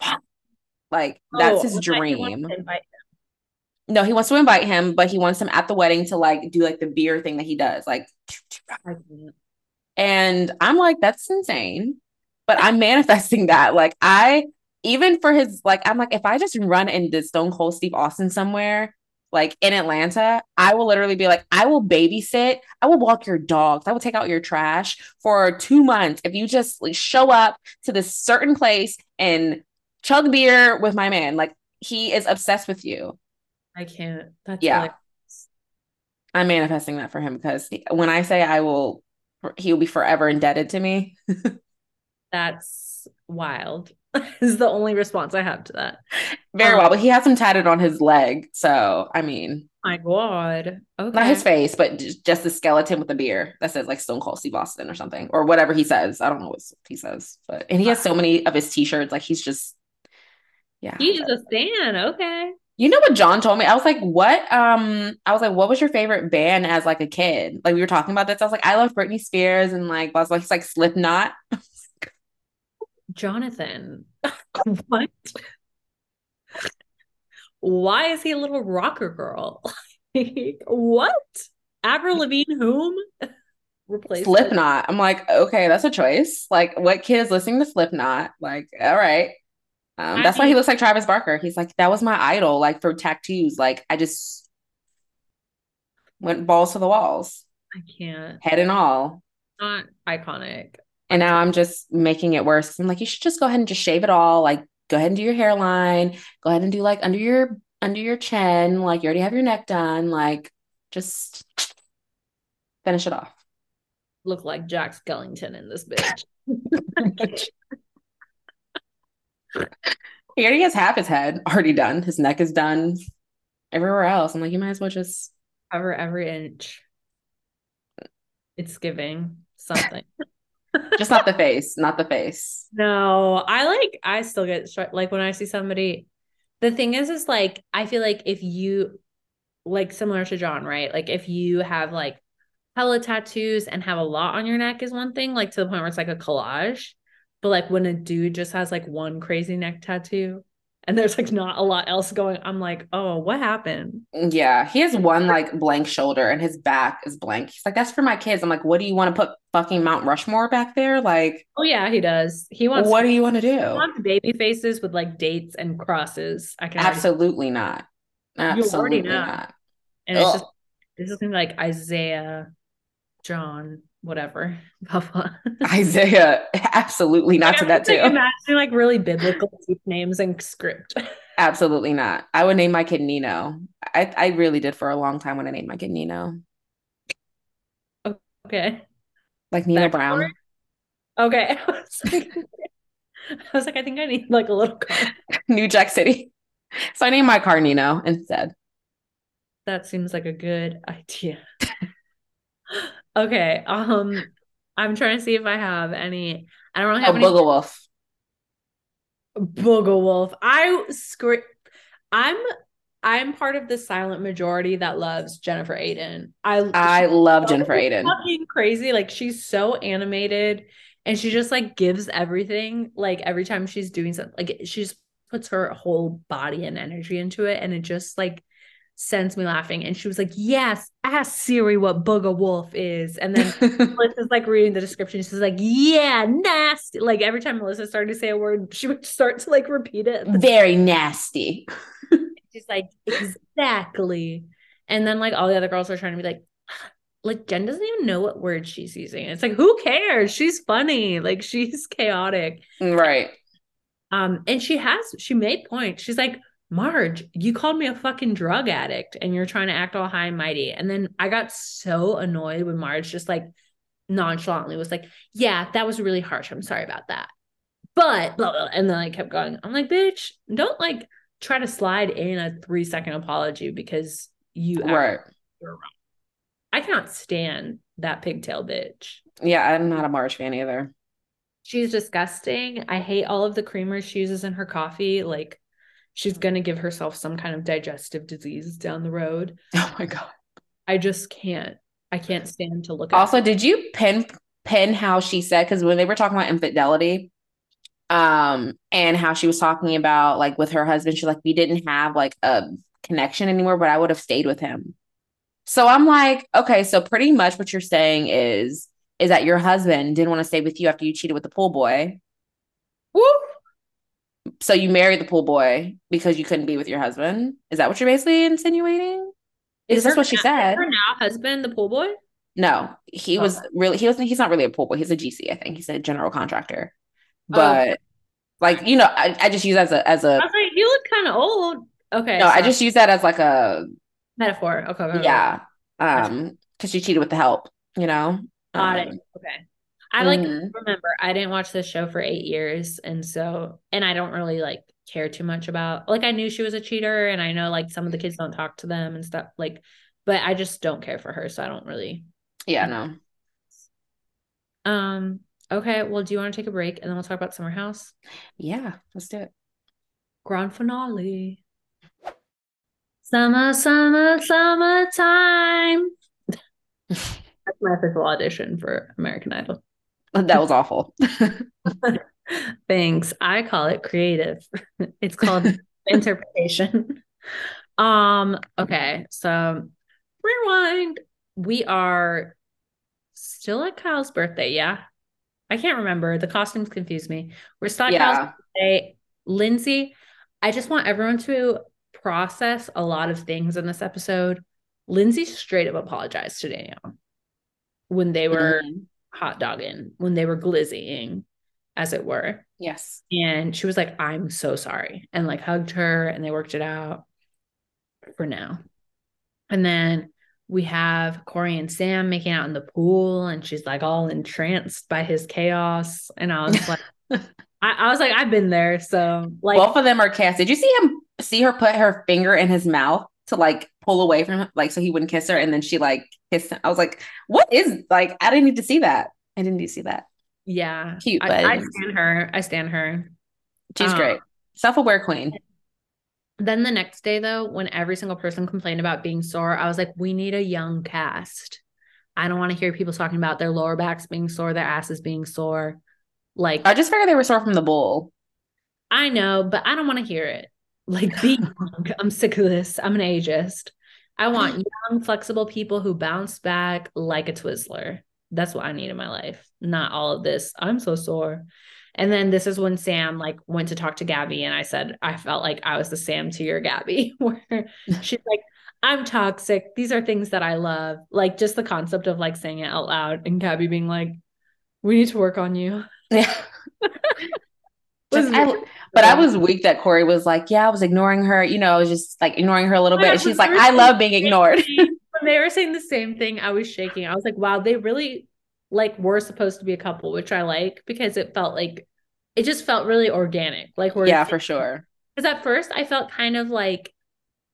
Speaker 2: Like, that's oh, his dream. No, he wants to invite him, but he wants him at the wedding to like do like the beer thing that he does. Like, and I'm like, that's insane but I'm manifesting that. Like I even for his like I'm like if I just run into Stone Cold Steve Austin somewhere like in Atlanta, I will literally be like, I will babysit, I will walk your dogs, I will take out your trash for two months if you just like show up to this certain place and chug beer with my man. Like he is obsessed with you.
Speaker 1: I can't. That's
Speaker 2: yeah. Really- I'm manifesting that for him because when I say I will, he will be forever indebted to me.
Speaker 1: That's wild. is the only response I have to that.
Speaker 2: Very um, well, but he has him tatted on his leg. So, I mean,
Speaker 1: my God. Okay.
Speaker 2: Not his face, but just the skeleton with the beer that says like Stone Cold Steve Austin or something, or whatever he says. I don't know what he says, but and he has so many of his t-shirts. Like he's just, yeah.
Speaker 1: He's a fan. Okay.
Speaker 2: You know what John told me? I was like, what? Um, I was like, what was your favorite band as like a kid? Like we were talking about this. I was like, I love Britney Spears and like, was like, he's like Slipknot.
Speaker 1: Jonathan, what? Why is he a little rocker girl? what? Avril Lavigne, whom?
Speaker 2: Replace Slipknot. I'm like, okay, that's a choice. Like, what kid is listening to Slipknot? Like, all right. Um, that's why he looks like Travis Barker. He's like, that was my idol, like for tattoos. Like, I just went balls to the walls.
Speaker 1: I can't.
Speaker 2: Head and all.
Speaker 1: Not iconic.
Speaker 2: And now I'm just making it worse. I'm like, you should just go ahead and just shave it all. Like, go ahead and do your hairline. Go ahead and do like under your under your chin. Like, you already have your neck done. Like, just finish it off.
Speaker 1: Look like Jack Skellington in this bitch.
Speaker 2: he already has half his head already done. His neck is done. Everywhere else, I'm like, you might as well just
Speaker 1: cover every inch. It's giving something
Speaker 2: just not the face, not the face.
Speaker 1: No, I like, I still get. Like when I see somebody, the thing is, is like, I feel like if you, like similar to John, right? Like if you have like hella tattoos and have a lot on your neck is one thing, like to the point where it's like a collage. But like when a dude just has like one crazy neck tattoo, and there's like not a lot else going i'm like oh what happened?
Speaker 2: Yeah he has one like blank shoulder and his back is blank. He's like that's for my kids. I'm like what do you want to put fucking mount rushmore back there? Like
Speaker 1: oh yeah he does. He wants
Speaker 2: what do you want to do
Speaker 1: want baby faces with like dates and crosses. I can
Speaker 2: absolutely not. Absolutely not. not.
Speaker 1: And Ugh. it's just this is like isaiah john whatever.
Speaker 2: Isaiah, absolutely not to that too.
Speaker 1: Imagine like really biblical names and script.
Speaker 2: absolutely not. I would name my kid Nino. I I really did for a long time when I named my kid Nino.
Speaker 1: Okay.
Speaker 2: Like Nino Brown.
Speaker 1: Okay. I was, like, I was like, I think I need like a little car.
Speaker 2: New Jack City. So I named my car Nino instead.
Speaker 1: That seems like a good idea. Okay. Um, I'm trying to see if I have any. I don't really
Speaker 2: Oh,
Speaker 1: have any.
Speaker 2: Boogawolf.
Speaker 1: Booger Wolf. I scream. I'm I'm part of the silent majority that loves Jennifer Aydin. I
Speaker 2: I love
Speaker 1: she's
Speaker 2: Jennifer
Speaker 1: so
Speaker 2: Aydin.
Speaker 1: fucking crazy. Like she's so animated and she just like gives everything. Like every time she's doing something, like she just puts her whole body and energy into it, and it just like sends me laughing. And she was like, "Yes, ask Siri what Boogawolf is," and then Melissa's like reading the description. She's like, "Yeah, nasty." Like every time Melissa started to say a word, she would start to like repeat it.
Speaker 2: Very nasty.
Speaker 1: She's like, exactly. And then like all the other girls are trying to be like, like Jen doesn't even know what word she's using. It's like, who cares? She's funny. Like she's chaotic.
Speaker 2: Right.
Speaker 1: Um, and she has she made points. She's like, Marge, you called me a fucking drug addict and you're trying to act all high and mighty. And then I got so annoyed when Marge just like nonchalantly was like, Yeah, that was really harsh. I'm sorry about that. But blah, blah, and then I kept going. I'm like, bitch, don't like try to slide in a three second apology because you act
Speaker 2: Right.
Speaker 1: you're wrong. I cannot stand that pigtail bitch.
Speaker 2: Yeah, I'm not a Marge fan either.
Speaker 1: She's disgusting. I hate all of the creamers she uses in her coffee. Like she's gonna give herself some kind of digestive disease down the road.
Speaker 2: Oh my god.
Speaker 1: I just can't. I can't stand to look at.
Speaker 2: Also, did you pin pin how she said because when they were talking about infidelity, um, and how she was talking about like with her husband, she's like, we didn't have like a connection anymore, but I would have stayed with him. So I'm like, okay, so pretty much what you're saying is is that your husband didn't want to stay with you after you cheated with the pool boy.
Speaker 1: Woo!
Speaker 2: So you married the pool boy because you couldn't be with your husband. Is that what you're basically insinuating? Is that's
Speaker 1: her
Speaker 2: what she
Speaker 1: now-
Speaker 2: said.
Speaker 1: Her now husband, the pool boy.
Speaker 2: No, he
Speaker 1: Oh.
Speaker 2: was really he wasn't he's not really a pool boy. He's a GC, I think. He's a general contractor.
Speaker 1: Oh.
Speaker 2: But like, you know, I, I just use that as a as
Speaker 1: I
Speaker 2: a
Speaker 1: was like, you look kind of old. Okay.
Speaker 2: no, I just use that as like a
Speaker 1: metaphor. Okay.
Speaker 2: yeah. Um, because she cheated with the help, you know?
Speaker 1: Got it.
Speaker 2: Um,
Speaker 1: Okay. I like
Speaker 2: mhm.
Speaker 1: remember I didn't watch this show for eight years, and so and I don't really like care too much about like I knew she was a cheater, and I know like some of the kids don't talk to them and stuff like, but I just don't care for her, so I don't really.
Speaker 2: Yeah, no.
Speaker 1: Um. Okay. Well, do you want to take a break and then we'll talk about Summer House
Speaker 2: Yeah, let's do it.
Speaker 1: grand finale? Summer, summer, summertime. That's my official audition for American Idol.
Speaker 2: That was awful.
Speaker 1: Thanks. I call it creative. It's called interpretation. Um, okay, so rewind. We are still at Kyle's birthday, yeah? I can't remember. The costumes confuse me. We're still at Kyle's birthday. Lindsay, I just want everyone to process a lot of things in this episode. Lindsay straight up apologized to Danielle when they were
Speaker 2: Mhm.
Speaker 1: Hot dogging, when they were glizzying, as it were.
Speaker 2: Yes.
Speaker 1: And she was like, I'm so sorry. And like hugged her and they worked it out for now. And then we have Corey and Sam making out in the pool, and she's like all entranced by his chaos. And I was like, I, I was like, I've been there. So like
Speaker 2: Both of them are cast. Did you see him see her put her finger in his mouth to like pull away from him, like so he wouldn't kiss her, and then she like kissed him? I was like, what is like? I didn't need to see that. I didn't need to see that.
Speaker 1: yeah.
Speaker 2: Cute,
Speaker 1: I,
Speaker 2: but
Speaker 1: I stand her. I stand her.
Speaker 2: she's
Speaker 1: Um,
Speaker 2: great. Self-aware queen.
Speaker 1: Then the next day, though, when every single person complained about being sore, I was like, we need a young cast. I don't want to hear people talking about their lower backs being sore, their asses being sore. Like,
Speaker 2: I just figured they were sore from the bull.
Speaker 1: I know, but I don't want to hear it. Like, be young. I'm sick of this. I'm an ageist. I want young, flexible people who bounce back like a Twizzler. That's what I need in my life. Not all of this. I'm so sore. And then this is when Sam like went to talk to Gabby, and I said I felt like I was the Sam to your Gabby, where she's like, "I'm toxic. These are things that I love." Like just the concept of like saying it out loud, and Gabby being like, "We need to work on you."
Speaker 2: Yeah. Just- I- but I was weak that Corey was like, yeah, I was ignoring her. You know, I was just like ignoring her a little bit. And she's like, I love being ignored.
Speaker 1: When they were saying the same thing, I was shaking. I was like, wow, they really like were supposed to be a couple, which I like because it felt like it just felt really organic. Like we're
Speaker 2: Yeah, for sure.
Speaker 1: Because at first I felt kind of like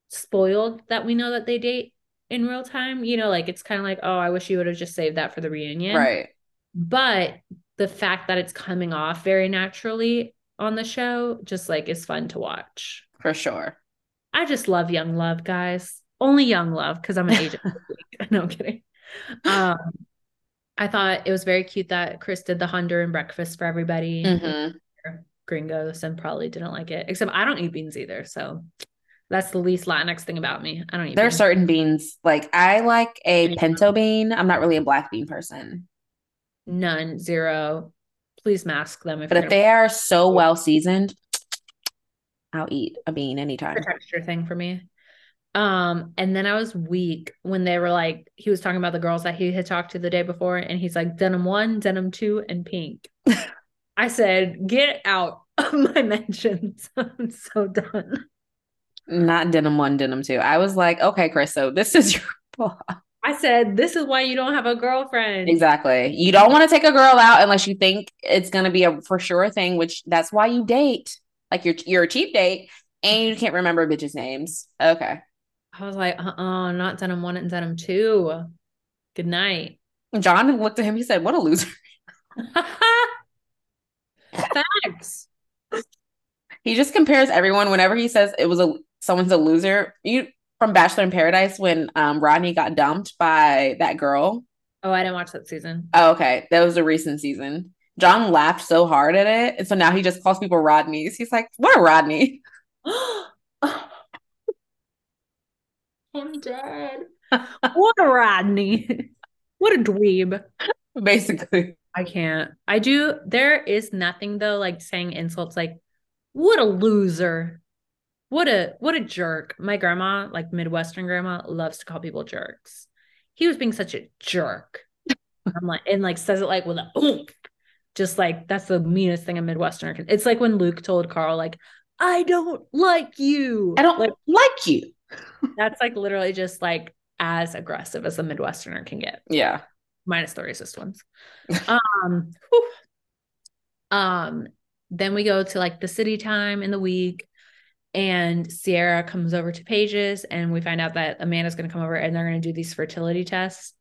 Speaker 1: spoiled that we know that they date in real time. You know, like it's kind of like, oh, I wish you would have just saved that for the reunion.
Speaker 2: Right.
Speaker 1: But the fact that it's coming off very naturally on the show just like is fun to watch.
Speaker 2: For sure.
Speaker 1: I just love young love, guys. Only young love because I'm an agent. no I'm kidding. Um, I thought it was very cute that Chris did the Honduran breakfast for everybody.
Speaker 2: Mhm.
Speaker 1: Gringos and probably didn't like it. Except I don't eat beans either, so that's the least Latinx thing about me. I don't eat.
Speaker 2: There are certain beans. Like I like a pinto bean. I'm not really a black bean person.
Speaker 1: none, zero. Please mask them if
Speaker 2: But if they are so well seasoned, I'll eat a bean anytime.
Speaker 1: a texture thing for me. Um, and then I was weak when they were like, he was talking about the girls that he had talked to the day before, and he's like, denim one, denim two, and pink. I said, get out of my mentions. I'm so done.
Speaker 2: Not denim one, denim two. I was like, okay, Chris, so this is your fault.
Speaker 1: I said, this is why you don't have a girlfriend.
Speaker 2: Exactly. You don't want to take a girl out unless you think it's gonna be a for sure thing, which that's why you date. Like you're you're a cheap date and you can't remember bitches' names. Okay.
Speaker 1: I was like, uh-uh, not denim one and denim two. Good night.
Speaker 2: John looked at him, he said, What a loser.
Speaker 1: Facts.
Speaker 2: He just compares everyone whenever he says it was a someone's a loser. You from Bachelor in Paradise when um Rodney got dumped by that girl.
Speaker 1: Oh, I didn't watch that season.
Speaker 2: Oh, okay. That was a recent season. John laughed so hard at it. And so now he just calls people Rodneys. He's like, What a Rodney?
Speaker 1: I'm dead. what a Rodney. what a dweeb.
Speaker 2: Basically.
Speaker 1: I can't. I do. There is nothing though, like saying insults like, what a loser. What a what a jerk. My grandma, like Midwestern grandma, loves to call people jerks. He was being such a jerk. I'm like, and like says it like with a oomph. Just like that's the meanest thing a Midwesterner can. It's like when Luke told Carl, like, I don't like you.
Speaker 2: I don't
Speaker 1: like
Speaker 2: like you.
Speaker 1: that's like literally just like as aggressive as a Midwesterner can get
Speaker 2: Yeah.
Speaker 1: minus the racist ones. um, whew. um, then we go to like the city time in the week, and Ciara comes over to Paige's, and we find out that Amanda's going to come over and they're going to do these fertility tests.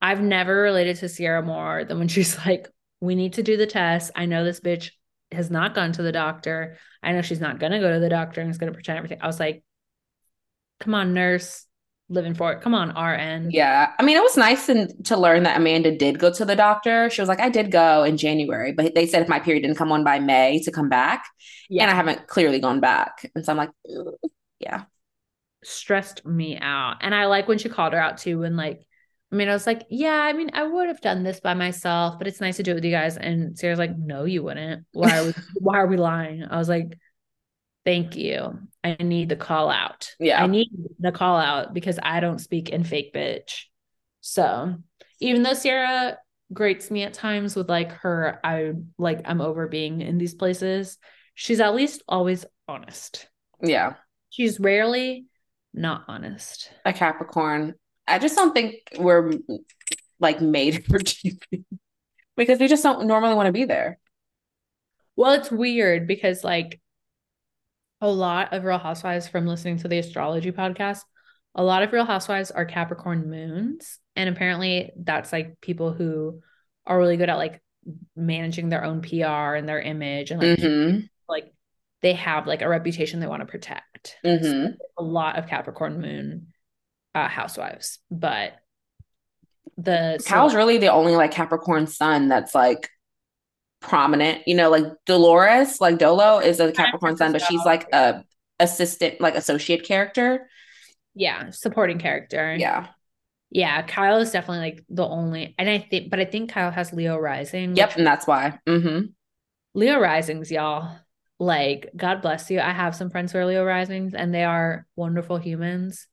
Speaker 1: I've never related to Ciara more than when she's like, "We need to do the test." I know this bitch has not gone to the doctor. I know she's not going to go to the doctor and is going to pretend everything. I was like, "Come on, nurse." Living for it. Come on, RN.
Speaker 2: Yeah. I mean, it was nice and to learn that Amanda did go to the doctor. She was like, I did go in January, but they said if my period didn't come on by May to come back.
Speaker 1: Yeah.
Speaker 2: And I haven't clearly gone back. And so I'm like, yeah.
Speaker 1: stressed me out. And I like when she called her out too. And like, I mean, I was like, yeah, I mean, I would have done this by myself, but it's nice to do it with you guys. And Ciara's like, no, you wouldn't. Why we why are we lying? I was like, thank you. I need the call out.
Speaker 2: Yeah.
Speaker 1: I need the call out because I don't speak in fake bitch. So even though Ciara grates me at times with like her, I like I'm over being in these places, she's at least always honest.
Speaker 2: Yeah.
Speaker 1: She's rarely not honest.
Speaker 2: A Capricorn. I just don't think we're like made for TV because we just don't normally want to be there.
Speaker 1: Well, it's weird because like a lot of Real Housewives from listening to the astrology podcast, a lot of Real Housewives are Capricorn moons. And apparently that's like people who are really good at like managing their own PR and their image and like
Speaker 2: Mm-hmm.
Speaker 1: like they have like a reputation they want to protect.
Speaker 2: Mm-hmm.
Speaker 1: a lot of Capricorn moon uh housewives, but the
Speaker 2: Kyle's really the only like Capricorn sun that's like prominent. You know, like Dolores, like Dolo is a Capricorn sun, but she's like a assistant, like associate character.
Speaker 1: yeah, supporting character.
Speaker 2: Yeah.
Speaker 1: Yeah, Kyle is definitely like the only, and I think, but I think Kyle has Leo rising.
Speaker 2: Yep. And that's why. Mm-hmm.
Speaker 1: Leo risings, y'all. Like, God bless you. I have some friends who are Leo risings, and they are wonderful humans.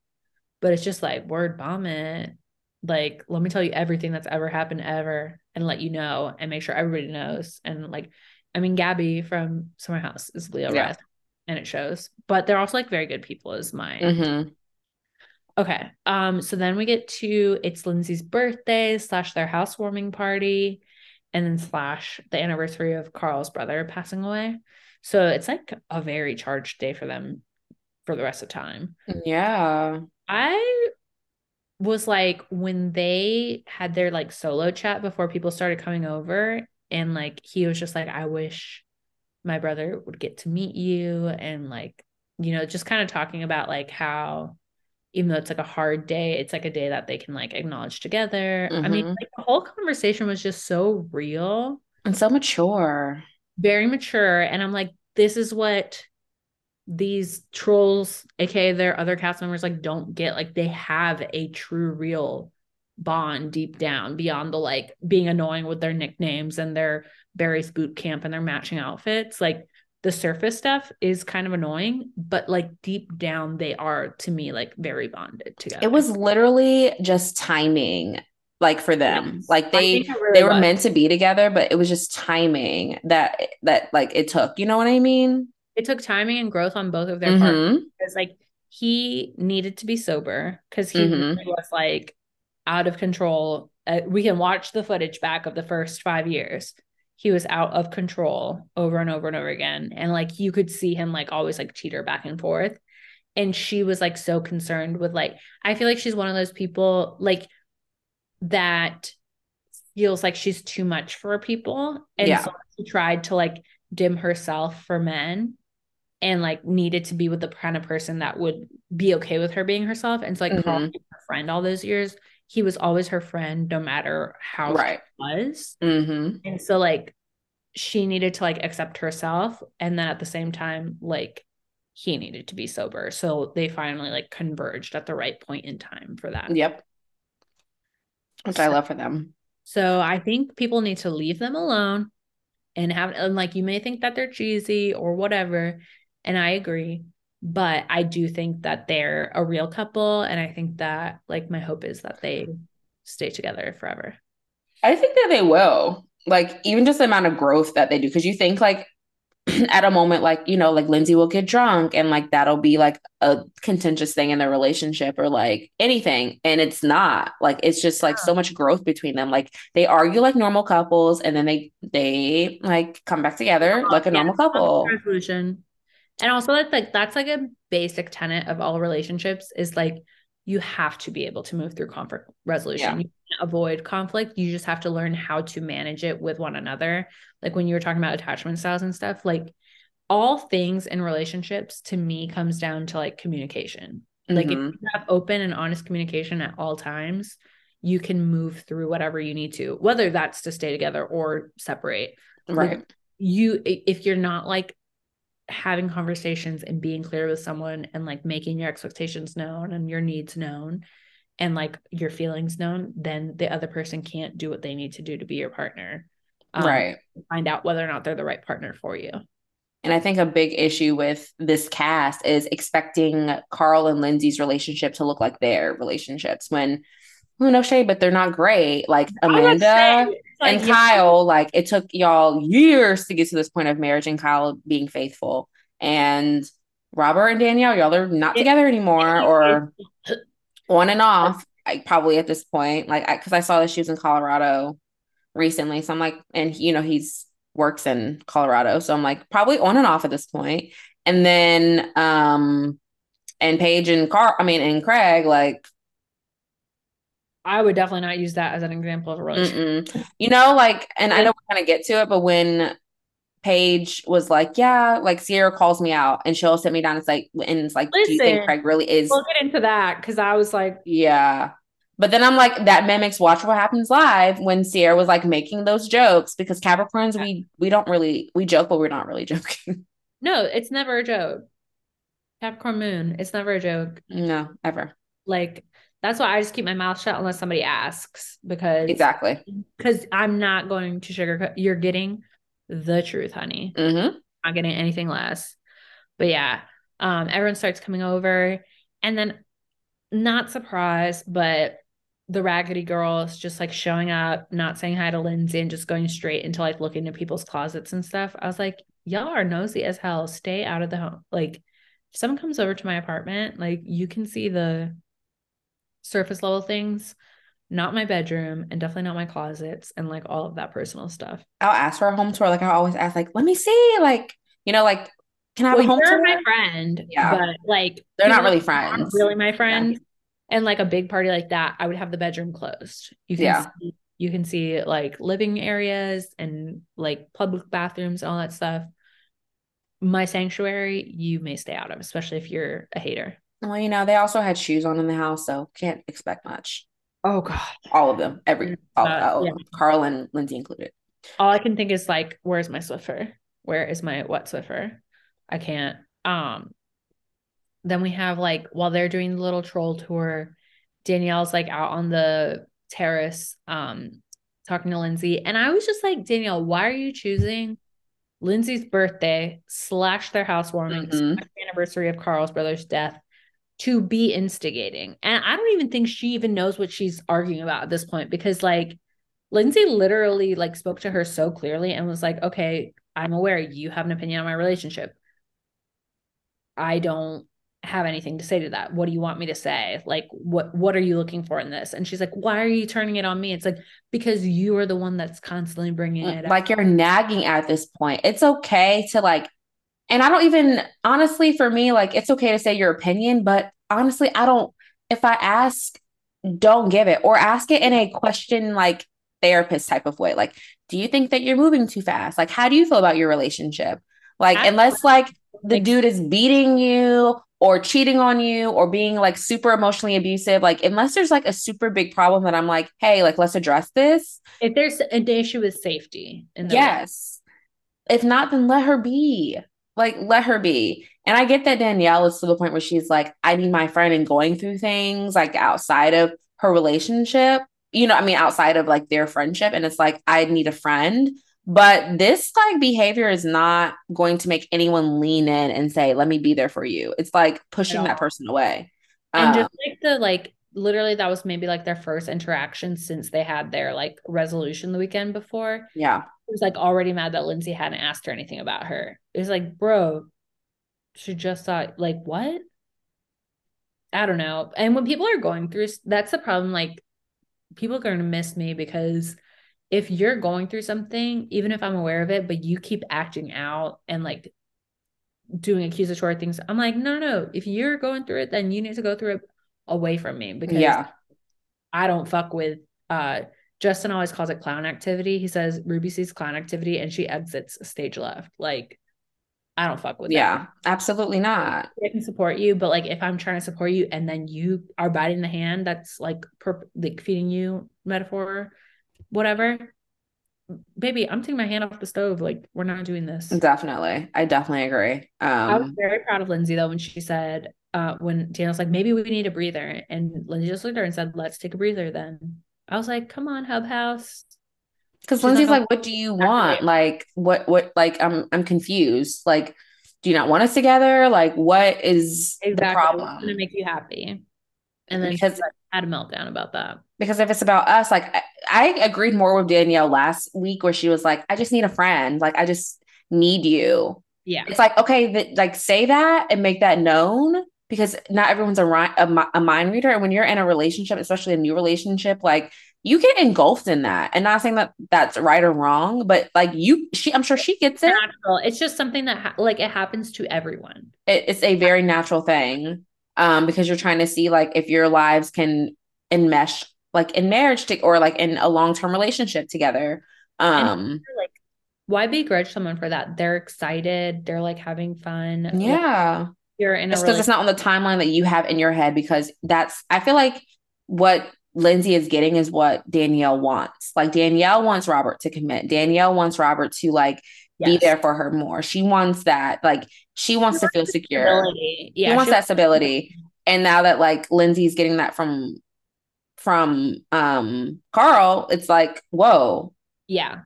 Speaker 1: But it's just like word vomit. Like, let me tell you everything that's ever happened ever, and let you know, and make sure everybody knows. And like, I mean, Gabby from Summer House is Leo
Speaker 2: Yeah.
Speaker 1: rising, and it shows. But they're also like very good people, is mine.
Speaker 2: Mm-hmm.
Speaker 1: Okay. Um, so then we get to it's Lindsay's birthday slash their housewarming party, and then slash the anniversary of Carl's brother passing away. So it's like a very charged day for them for the rest of time.
Speaker 2: Yeah.
Speaker 1: I was like when they had their like solo chat before people started coming over and like he was just like I wish my brother would get to meet you and like you know just kind of talking about like how even though it's like a hard day it's like a day that they can like acknowledge together mm-hmm. i mean mm-hmm. like the whole conversation was just so real
Speaker 2: and so mature
Speaker 1: very mature and i'm like this is what these trolls aka their other cast members like don't get like they have a true real bond deep down beyond the like being annoying with their nicknames and their Barry's boot camp and their matching outfits. Like the surface stuff is kind of annoying, but like deep down, they are to me like very bonded together.
Speaker 2: It was literally just timing like for them yes. like they really they were was. meant to be together but it was just timing that that like it took you know what i mean
Speaker 1: it took timing and growth on both of their mm-hmm. parts because like he needed to be sober because he mm-hmm. was like out of control uh, we can watch the footage back of the first five years he was out of control over and over and over again. And like you could see him like always like teeter back and forth. And she was like so concerned with like, I feel like she's one of those people like that feels like she's too much for people. And yeah. so she tried to like dim herself for men and like needed to be with the kind of person that would be okay with her being herself. And so like mm-hmm. her friend all those years he was always her friend no matter how right. was. Mm-hmm. And so like she needed to like accept herself and then at the same time like he needed to be sober. So they finally like converged at the right point in time for that.
Speaker 2: Yep. Which so, I love for them.
Speaker 1: So I think people need to leave them alone and have and like you may think that they're cheesy or whatever and I agree but I do think that they're a real couple. And I think that, like, my hope is that they stay together forever.
Speaker 2: I think that they will. Like, even just the amount of growth that they do. Cause you think, like, at a moment, like, you know, like Lindsay will get drunk and, like, that'll be like a contentious thing in their relationship or like anything. And it's not. Like, it's just like so much growth between them. Like, they argue like normal couples and then they, they like come back together like a normal couple. Resolution
Speaker 1: and also that's like that's like a basic tenet of all relationships is like you have to be able to move through conflict resolution. Yeah. You can't avoid conflict. You just have to learn how to manage it with one another. Like when you were talking about attachment styles and stuff, like all things in relationships to me comes down to like communication. Mm-hmm. Like if mm-hmm. you have open and honest communication at all times, you can move through whatever you need to, whether that's to stay together or separate.
Speaker 2: Right.
Speaker 1: Like you if you're not like having conversations and being clear with someone and like making your expectations known and your needs known and like your feelings known, then the other person can't do what they need to do to be your partner.
Speaker 2: Um, right.
Speaker 1: Find out whether or not they're the right partner for you.
Speaker 2: And I think a big issue with this cast is expecting Carl and Lindsay's relationship to look like their relationships when who no shade, but they're not great. Like Amanda like, and Kyle, like it took y'all years to get to this point of marriage and Kyle being faithful. And Robert and Danielle, y'all are not together anymore or on and off. Like probably at this point, like because I, I, saw that she was in Colorado recently, so I'm like, and you know he's works in Colorado, so I'm like probably on and off at this point. And then, um, and Paige and Carl, I mean, and Craig, like
Speaker 1: I would definitely not use that as an example of a relationship.
Speaker 2: Mm-mm. You know, like, and I know we're gonna get to it, but when Paige was like, "Yeah," like Ciara calls me out, and she'll sit me down. It's like, and it's like, Listen, "Do you think Craig really is?"
Speaker 1: We'll get into that because I was like,
Speaker 2: "Yeah," but then I'm like, that mimics Watch What Happens Live when Ciara was like making those jokes because Capricorns, yeah. we we don't really we joke, but we're not really joking.
Speaker 1: No, it's never a joke. Capricorn Moon, it's never a joke.
Speaker 2: No, ever.
Speaker 1: Like that's why I just keep my mouth shut unless somebody asks because
Speaker 2: exactly
Speaker 1: because I'm not going to sugarcoat. You're getting the truth, honey. Mm-hmm. Not getting anything less. But yeah, um, everyone starts coming over, and then not surprised, but the raggedy girls just like showing up, not saying hi to Lindsay, and just going straight into like looking at people's closets and stuff. I was like, y'all are nosy as hell. Stay out of the home. Like, if someone comes over to my apartment, like you can see the surface level things, not my bedroom, and definitely not my closets and like all of that personal stuff.
Speaker 2: I'll ask for a home tour. Like I always ask, like, let me see, like, you know, like can I have
Speaker 1: well,
Speaker 2: a home tour?
Speaker 1: my friend,
Speaker 2: Yeah.
Speaker 1: but like
Speaker 2: They're not really friends.
Speaker 1: really my friend. And like a big party like that, I would have the bedroom closed. You can
Speaker 2: Yeah.
Speaker 1: see, you can see like living areas and like public bathrooms, and all that stuff. My sanctuary, you may stay out of, especially if you're a hater.
Speaker 2: Well, you know, they also had shoes on in the house, so can't expect much.
Speaker 1: Oh god.
Speaker 2: All of them, every all,
Speaker 1: Uh,
Speaker 2: all
Speaker 1: yeah.
Speaker 2: Carl and Lindsay included.
Speaker 1: all I can think is like, where's my Swiffer? Where is my what Swiffer? I can't. Um, then we have like while they're doing the little troll tour, Danielle's like out on the terrace, um, talking to Lindsay, and I was just like, Danielle, why are you choosing Lindsay's birthday slash their housewarming
Speaker 2: Mhm.
Speaker 1: slash anniversary of Carl's brother's death to be instigating? And I don't even think she even knows what she's arguing about at this point because like Lindsay literally like spoke to her so clearly and was like, "Okay, I'm aware you have an opinion on my relationship. I don't have anything to say to that. What do you want me to say? Like what what are you looking for in this?" And she's like, "Why are you turning it on me?" It's like because you are the one that's constantly bringing it up.
Speaker 2: Like you're nagging at this point. It's okay to like, and I don't even honestly for me, like it's okay to say your opinion, but honestly, I don't if I ask, don't give it or ask it in a question like therapist type of way. Like, do you think that you're moving too fast? Like, how do you feel about your relationship? Like,
Speaker 1: I-
Speaker 2: unless like the dude is beating you or cheating on you or being like super emotionally abusive, like unless there's like a super big problem that I'm like, hey, like let's address this.
Speaker 1: if there's an issue with safety in the
Speaker 2: Yes. If not, then let her be. Like, let her be. And I get that Danielle is to the point where she's like, I need my friend and going through things like outside of her relationship. You know, I mean, outside of like their friendship. And it's like, I need a friend. But this like behavior is not going to make anyone lean in and say, let me be there for you. It's like pushing that person away.
Speaker 1: and
Speaker 2: Um,
Speaker 1: just like the like literally that was maybe like their first interaction since they had their like resolution the weekend before.
Speaker 2: yeah.
Speaker 1: He was like already mad that Lindsay hadn't asked her anything about her. It was like, bro, she just thought like what? I don't know. And when people are going through that's the problem. Like people are going to miss me because if you're going through something, even if I'm aware of it, but you keep acting out and like doing accusatory things, I'm like, no, no, no. If you're going through it, then you need to go through it away from me because
Speaker 2: Yeah.
Speaker 1: I don't fuck with uh Justin always calls it clown activity. He says Ruby sees clown activity and she exits stage left. Like I don't fuck with
Speaker 2: Yeah.
Speaker 1: that.
Speaker 2: Absolutely not.
Speaker 1: I can support you, but like if I'm trying to support you and then you are biting the hand that's like per- like feeding you metaphor, whatever. Baby, I'm taking my hand off the stove. Like we're not doing this.
Speaker 2: Definitely. I definitely agree.
Speaker 1: I was
Speaker 2: Um,
Speaker 1: very proud of Lindsay though when she said, uh, when Daniel's like, maybe we need a breather. And Lindsay just looked at her and said, Let's take a breather then. I was like, come on, Hub House.
Speaker 2: Because Lindsay's like, what do you want? Like, what, what, like, I'm, I'm confused. Like, do you not want us together? Like, what is the
Speaker 1: Exactly. What's
Speaker 2: problem?
Speaker 1: gonna make you happy? And then
Speaker 2: Because-
Speaker 1: she like, had a meltdown about that.
Speaker 2: Because if it's about us, like, I, I agreed more with Danielle last week where she was like, I just need a friend. Like, I just need you.
Speaker 1: Yeah.
Speaker 2: It's like, okay, that like say that and make that known because not everyone's a, a, a mind reader. And when you're in a relationship, especially a new relationship, like you get engulfed in that. And not saying that that's right or wrong, but like you, she, I'm sure she gets it.
Speaker 1: Natural. It's just something that ha- like it happens to everyone.
Speaker 2: it, it's a very natural thing um because you're trying to see like if your lives can enmesh like in marriage to, or like in a long-term relationship together um
Speaker 1: Like, why begrudge someone for that? They're excited. They're like having fun. Like,
Speaker 2: yeah
Speaker 1: you're in
Speaker 2: just because it's not on the timeline that you have in your head because that's i feel like what lindsay is getting is what danielle wants. Like danielle wants robert to commit. Danielle wants robert to like be there for her more. She wants that. Like she wants to feel secure.
Speaker 1: Stability. Yeah.
Speaker 2: wants
Speaker 1: she-
Speaker 2: that stability. And now that like lindsay's getting that from from um carl it's like whoa.
Speaker 1: Yeah.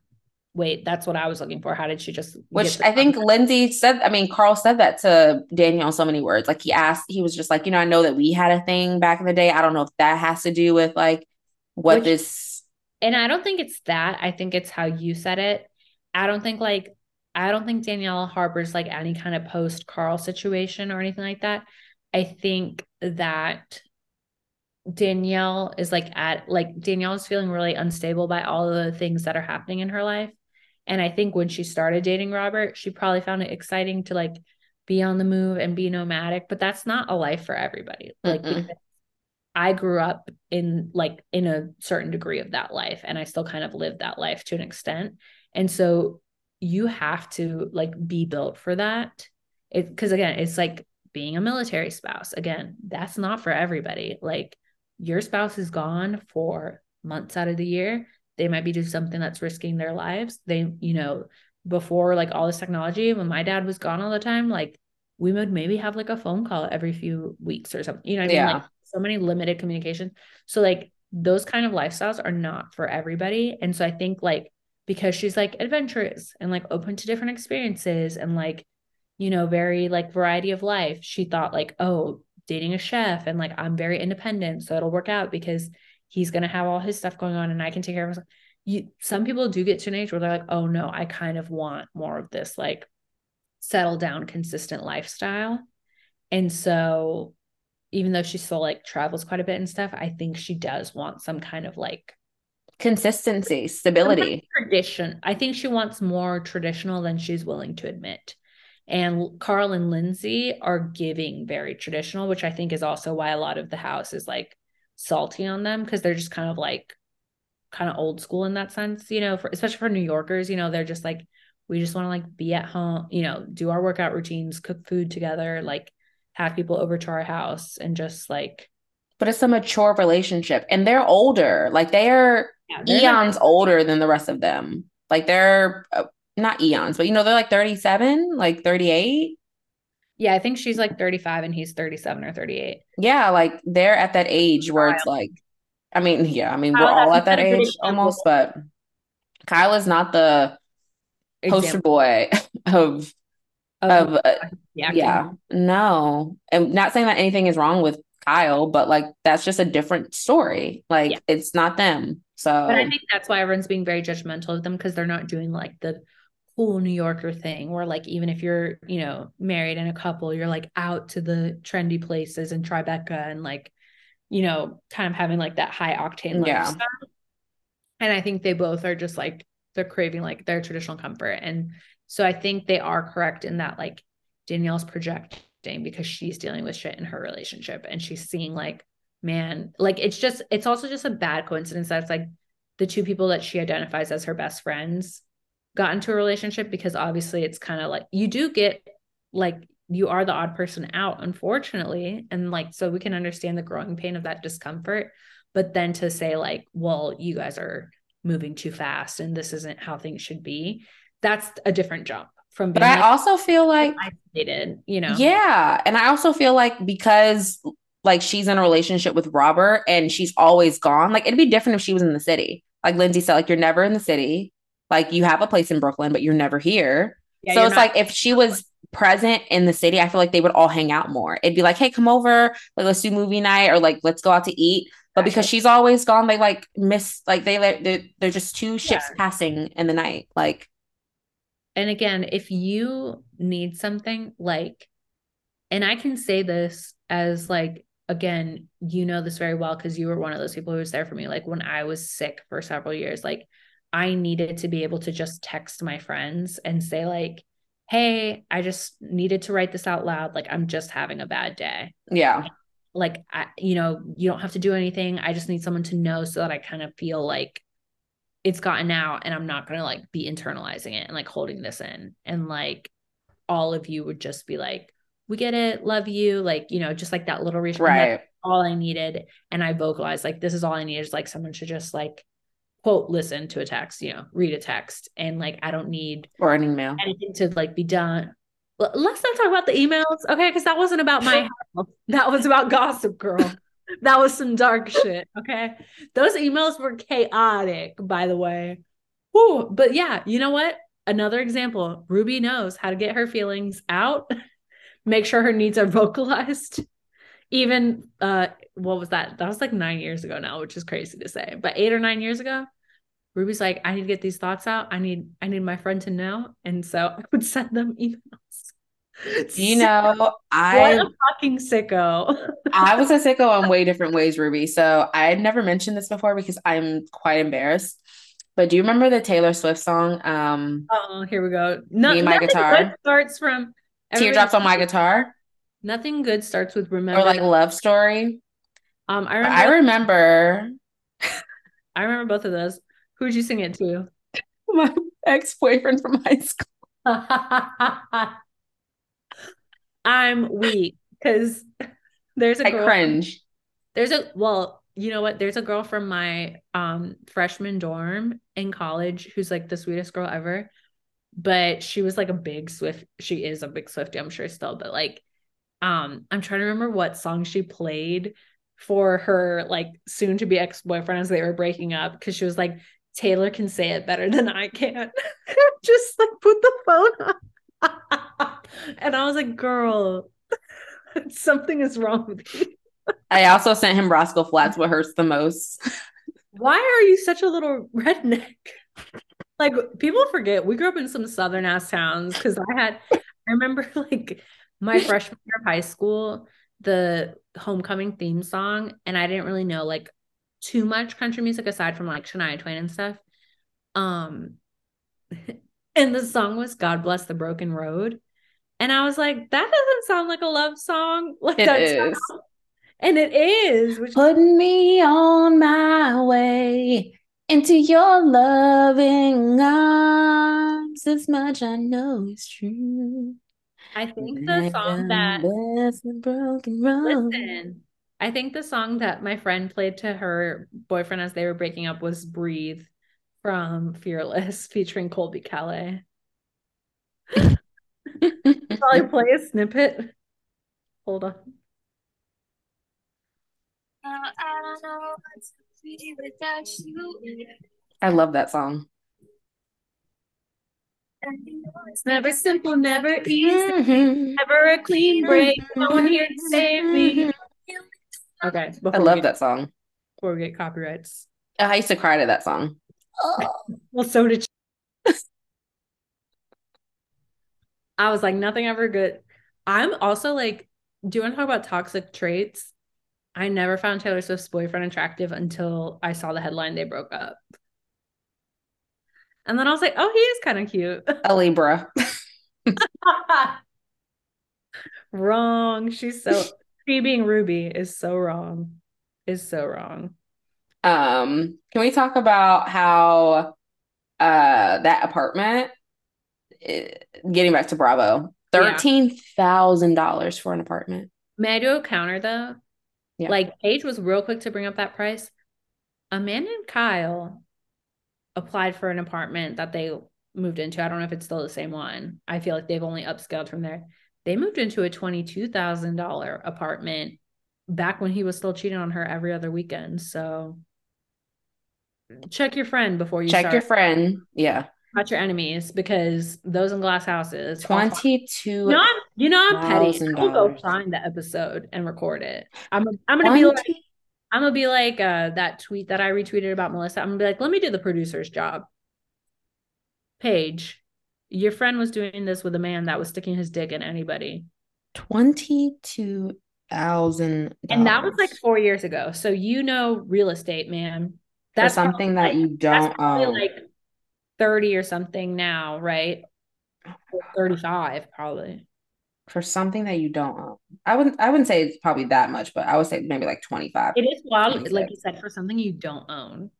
Speaker 1: Wait, that's what I was looking for. How did she just
Speaker 2: which i think lindsay said i mean carl said that to daniel in so many words like he asked he was just like you know i know that we had a thing back in the day i don't know if that has to do with like what
Speaker 1: Which-
Speaker 2: this
Speaker 1: And I don't think it's that. I think it's how you said it. I don't think like I don't think Danielle harbors like any kind of post Carl situation or anything like that. I think that Danielle is like at like Danielle is feeling really unstable by all the things that are happening in her life. And I think when she started dating Robert, she probably found it exciting to like be on the move and be nomadic, but that's not a life for everybody. Like I grew up in like in a certain degree of that life and I still kind of live that life to an extent. And so you have to like be built for that. It because again, it's like being a military spouse. Again, that's not for everybody. Like your spouse is gone for months out of the year. They might be doing something that's risking their lives. They, you know, before like all this technology, when my dad was gone all the time, like we would maybe have like a phone call every few weeks or something. You know what I mean?
Speaker 2: Yeah.
Speaker 1: Like so many limited communication. So like those kind of lifestyles are not for everybody. And so I think like because she's like adventurous and like open to different experiences and like, you know, very like variety of life, she thought like, oh, dating a chef and like I'm very independent. So it'll work out because he's gonna have all his stuff going on and I can take care of myself. You some people do get to an age where they're like, oh no, I kind of want more of this like settle down, consistent lifestyle. And so even though she still like travels quite a bit and stuff, I think she does want some kind of like
Speaker 2: Consistency, stability.
Speaker 1: tradition. I think she wants more traditional than she's willing to admit. And Carl and Lindsay are giving very traditional, which I think is also why a lot of the house is like salty on them because they're just kind of like kind of old school in that sense, you know, for especially for New Yorkers, you know, they're just like, we just want to like be at home, you know, do our workout routines, cook food together, like have people over to our house and just like
Speaker 2: But it's a mature relationship and they're older. Like they are
Speaker 1: yeah, they're not-
Speaker 2: eons older than the rest of them. Like they're uh, not eons, but you know, they're like 37, like 38.
Speaker 1: Yeah, I think she's like 35 and he's 37 or 38.
Speaker 2: Yeah, like they're at that age where it's like, I mean, yeah, I mean, we're all at that
Speaker 1: been a good
Speaker 2: age almost, but Kyle is not the poster boy of
Speaker 1: of
Speaker 2: of uh, yeah, no. And not saying that anything is wrong with Kyle, but like that's just a different story. Like
Speaker 1: Yeah.
Speaker 2: it's not them. So
Speaker 1: But I think that's why everyone's being very judgmental of them because they're not doing like the cool New Yorker thing where like even if you're, you know, married and a couple, you're like out to the trendy places in Tribeca and like, you know, kind of having like that high octane
Speaker 2: Yeah.
Speaker 1: lifestyle. And I think they both are just like they're craving like their traditional comfort. And so I think they are correct in that like Danielle's projecting because she's dealing with shit in her relationship and she's seeing like, man, like it's just it's also just a bad coincidence that it's like the two people that she identifies as her best friends got into a relationship because obviously it's kind of like you do get like you are the odd person out unfortunately and like so we can understand the growing pain of that discomfort but then to say like well you guys are moving too fast and this isn't how things should be that's a different jump from
Speaker 2: but
Speaker 1: being
Speaker 2: I
Speaker 1: like,
Speaker 2: also feel like
Speaker 1: isolated you know
Speaker 2: Yeah. And I also feel like because like she's in a relationship with Robert and she's always gone, like it'd be different if she was in the city. Like Lindsay said, like you're never in the city. Like you have a place in Brooklyn, but you're never here.
Speaker 1: Yeah,
Speaker 2: so it's
Speaker 1: not-
Speaker 2: like if she was present in the city, I feel like they would all hang out more. It'd be like, hey, come over, like let's do movie night or like let's go out to eat. But because she's always gone, they like miss like they they're, they're just two ships
Speaker 1: Yeah.
Speaker 2: passing in the night. Like
Speaker 1: And again, if you need something like, and I can say this as like, again, you know this very well because you were one of those people who was there for me. Like when I was sick for several years, like I needed to be able to just text my friends and say, like, hey, I just needed to write this out loud. Like I'm just having a bad day.
Speaker 2: yeah.
Speaker 1: Like, I, you know, you don't have to do anything. I just need someone to know so that I kind of feel like it's gotten out and I'm not going to like be internalizing it and like holding this in. And like all of you would just be like, we get it, love you. Like, you know, just like that little reason.
Speaker 2: Right.
Speaker 1: all I needed. And I vocalized like, this is all I need is like someone to just like, quote, listen to a text, you know, read a text. And like, I don't need
Speaker 2: Or an email.
Speaker 1: anything to like be done. Let's not talk about the emails, okay? Because that wasn't about my health. That was about Gossip Girl. that was some dark shit, okay? Those emails were chaotic, by the way. Whew. But yeah, you know what? Another example. Ruby knows how to get her feelings out, make sure her needs are vocalized. Even uh, what was that? That was like nine years ago now, which is crazy to say. But eight or nine years ago, Ruby's like, I need to get these thoughts out. I need I need my friend to know. And so I would send them emails.
Speaker 2: You know, I what
Speaker 1: a fucking sicko.
Speaker 2: I was a sicko in way different ways, Ruby. So I had never mentioned this before because I'm quite embarrassed. But do you remember the Taylor Swift song? Um,
Speaker 1: Oh, here we go. No,
Speaker 2: Me and my guitar.
Speaker 1: starts from
Speaker 2: Teardrops on my guitar.
Speaker 1: Nothing good starts with remember.
Speaker 2: Or like love story.
Speaker 1: Um, I remember.
Speaker 2: I remember.
Speaker 1: I remember both of those. Who'd you sing it to?
Speaker 2: My ex boyfriend from high school.
Speaker 1: I'm weak because there's a
Speaker 2: I
Speaker 1: girl.
Speaker 2: cringe.
Speaker 1: There's a well, you know what? There's a girl from my um freshman dorm in college who's like the sweetest girl ever. But she was like a big Swift. She is a big Swiftie, I'm sure still, but like um, I'm trying to remember what song she played for her like soon to be ex-boyfriend as they were breaking up because she was like, Taylor can say it better than I can. Just like put the phone up. and I was like, girl, something is wrong with you.
Speaker 2: I also sent him Rascal Flatts what hurts the most.
Speaker 1: Why are you such a little redneck? Like people forget we grew up in some southern ass towns because I had I remember like my freshman year of high school, the homecoming theme song, and I didn't really know like too much country music aside from like Shania Twain and stuff. Um and the song was God Bless the Broken Road. And I was like, that doesn't sound like a love song. Like
Speaker 2: It
Speaker 1: that
Speaker 2: is.
Speaker 1: sounds- and it is, which
Speaker 2: Putting me on my way into your loving arms. As much I know is true.
Speaker 1: I think the song that
Speaker 2: Bless the broken road.
Speaker 1: listen, I think the song that my friend played to her boyfriend as they were breaking up was Breathe from Fearless featuring Colbie Caillat. Probably play a snippet. Hold on.
Speaker 2: I love that song.
Speaker 1: It's never simple, never easy,
Speaker 2: Mhm.
Speaker 1: never a clean break. No one here to save me. Okay,
Speaker 2: I love
Speaker 1: get,
Speaker 2: that song.
Speaker 1: before we get copyrights.
Speaker 2: I used to cry to that song.
Speaker 1: Well, so did she. I was like, nothing ever good. I'm also like, do you want to talk about toxic traits? I never found Taylor Swift's boyfriend attractive until I saw the headline they broke up. And then I was like, oh, he is kind of cute.
Speaker 2: A Libra.
Speaker 1: wrong. She's so, she being Ruby is so wrong. Is so wrong.
Speaker 2: Um, can we talk about how uh that apartment eh, getting back to Bravo,
Speaker 1: Yeah.
Speaker 2: $13,000 for an apartment.
Speaker 1: May I do a counter though?
Speaker 2: Yeah.
Speaker 1: Like Paige was real quick to bring up that price. Amanda and Kyle applied for an apartment that they moved into. I don't know if it's still the same one. I feel like they've only upscaled from there. They moved into a $22,000 apartment back when he was still cheating on her every other weekend. So check your friend before you
Speaker 2: Check
Speaker 1: start.
Speaker 2: your friend. Yeah.
Speaker 1: Watch your enemies because those in glass houses.
Speaker 2: 22
Speaker 1: You know, I'm, you know, I'm petty. I will go find the episode and record it. I'm, I'm gonna be like, I'm gonna be like uh, that tweet that I retweeted about Melissa. I'm gonna be like, let me do the producer's job. Paige, your friend was doing this with a man that was sticking his dick in anybody,
Speaker 2: $22,000.
Speaker 1: and that was like four years ago. So you know, real estate, man.
Speaker 2: for
Speaker 1: That's
Speaker 2: something
Speaker 1: probably
Speaker 2: that you don't
Speaker 1: that's probably
Speaker 2: own.
Speaker 1: like thirty or something now, right? Thirty-five, probably.
Speaker 2: For something that you don't own. I wouldn't I wouldn't say it's probably that much, but I would say maybe like 25.
Speaker 1: It is wild, like you said, for something you don't own.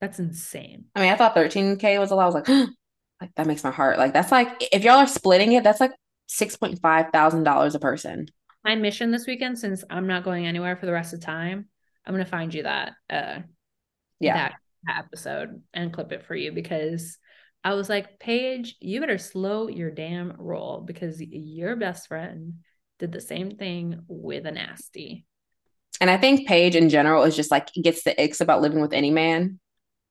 Speaker 1: That's insane.
Speaker 2: I mean, I thought 13K was a lot. I was like, like that makes my heart like that's like if y'all are splitting it, that's like six point five thousand dollars a person.
Speaker 1: My mission this weekend, since I'm not going anywhere for the rest of the time, I'm gonna find you that uh
Speaker 2: Yeah.
Speaker 1: that episode and clip it for you because I was like, Paige, you better slow your damn roll because your best friend did the same thing with a nasty.
Speaker 2: And I think Paige in general is just like gets the icks about living with any man.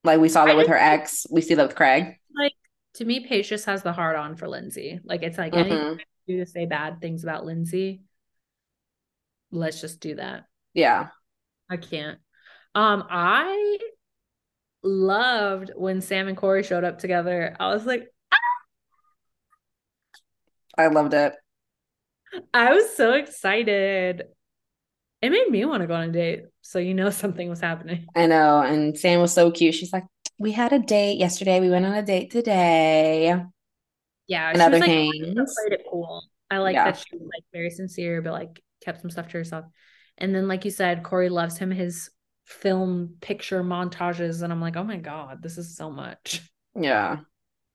Speaker 2: Like we saw that
Speaker 1: I
Speaker 2: with her ex. We see that with Craig.
Speaker 1: Like to me, Paige just has the hard on for Lindsay. Like it's like anything
Speaker 2: Mhm.
Speaker 1: I do to say bad things about Lindsay. Let's just do that.
Speaker 2: Yeah.
Speaker 1: I can't. Um, I loved when Sam and Corey showed up together. I was like,
Speaker 2: I loved it.
Speaker 1: I was so excited. It made me want to go on a date. So you know something was happening.
Speaker 2: I know. And Sam was so cute. She's like, we had a date yesterday. We went on a date today.
Speaker 1: Yeah,
Speaker 2: And
Speaker 1: was
Speaker 2: other
Speaker 1: like,
Speaker 2: things.
Speaker 1: played it cool. I like
Speaker 2: Yeah.
Speaker 1: that she was like very sincere, but like kept some stuff to herself. And then, like you said, Corey loves him his film picture montages, and I'm like, oh my god, this is so much.
Speaker 2: Yeah.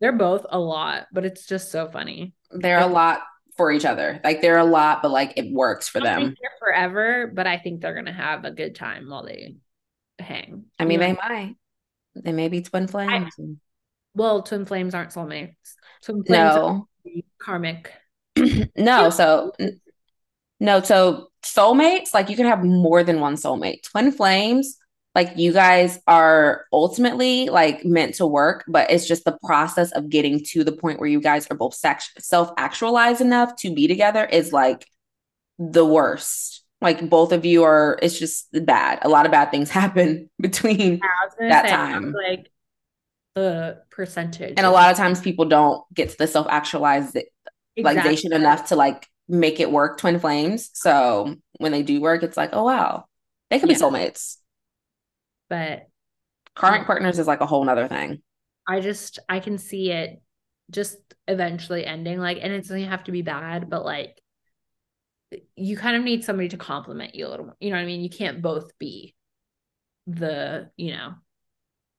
Speaker 1: They're both a lot, but it's just so funny.
Speaker 2: They're a lot for each other. Like they're a lot, but like it works for
Speaker 1: I
Speaker 2: them.
Speaker 1: forever, but I think they're gonna have a good time while they hang.
Speaker 2: I mean,
Speaker 1: You
Speaker 2: they might. They may be twin flames.
Speaker 1: well, twin flames aren't soulmates. Twin flames
Speaker 2: no.
Speaker 1: are karmic.
Speaker 2: no, so no, so soulmates, like you can have more than one soulmate. Twin flames, like you guys are ultimately like meant to work, but it's just the process of getting to the point where you guys are both sex- self-actualized enough to be together is like the worst. Like both of you are, it's just bad. A lot of bad things happen between,
Speaker 1: I was gonna
Speaker 2: That
Speaker 1: say,
Speaker 2: time.
Speaker 1: like the percentage,
Speaker 2: and a lot of times people don't get to the self-actualized
Speaker 1: Exactly.
Speaker 2: enough to like make it work twin flames so when they do work it's like oh wow they could
Speaker 1: Yeah.
Speaker 2: be soulmates
Speaker 1: But
Speaker 2: karmic
Speaker 1: Mm.
Speaker 2: partners is like a whole nother thing
Speaker 1: I just I can see it just eventually ending. Like, and it doesn't have to be bad, but like you kind of need somebody to compliment you a little more. You know what I mean? You can't both be the, you know,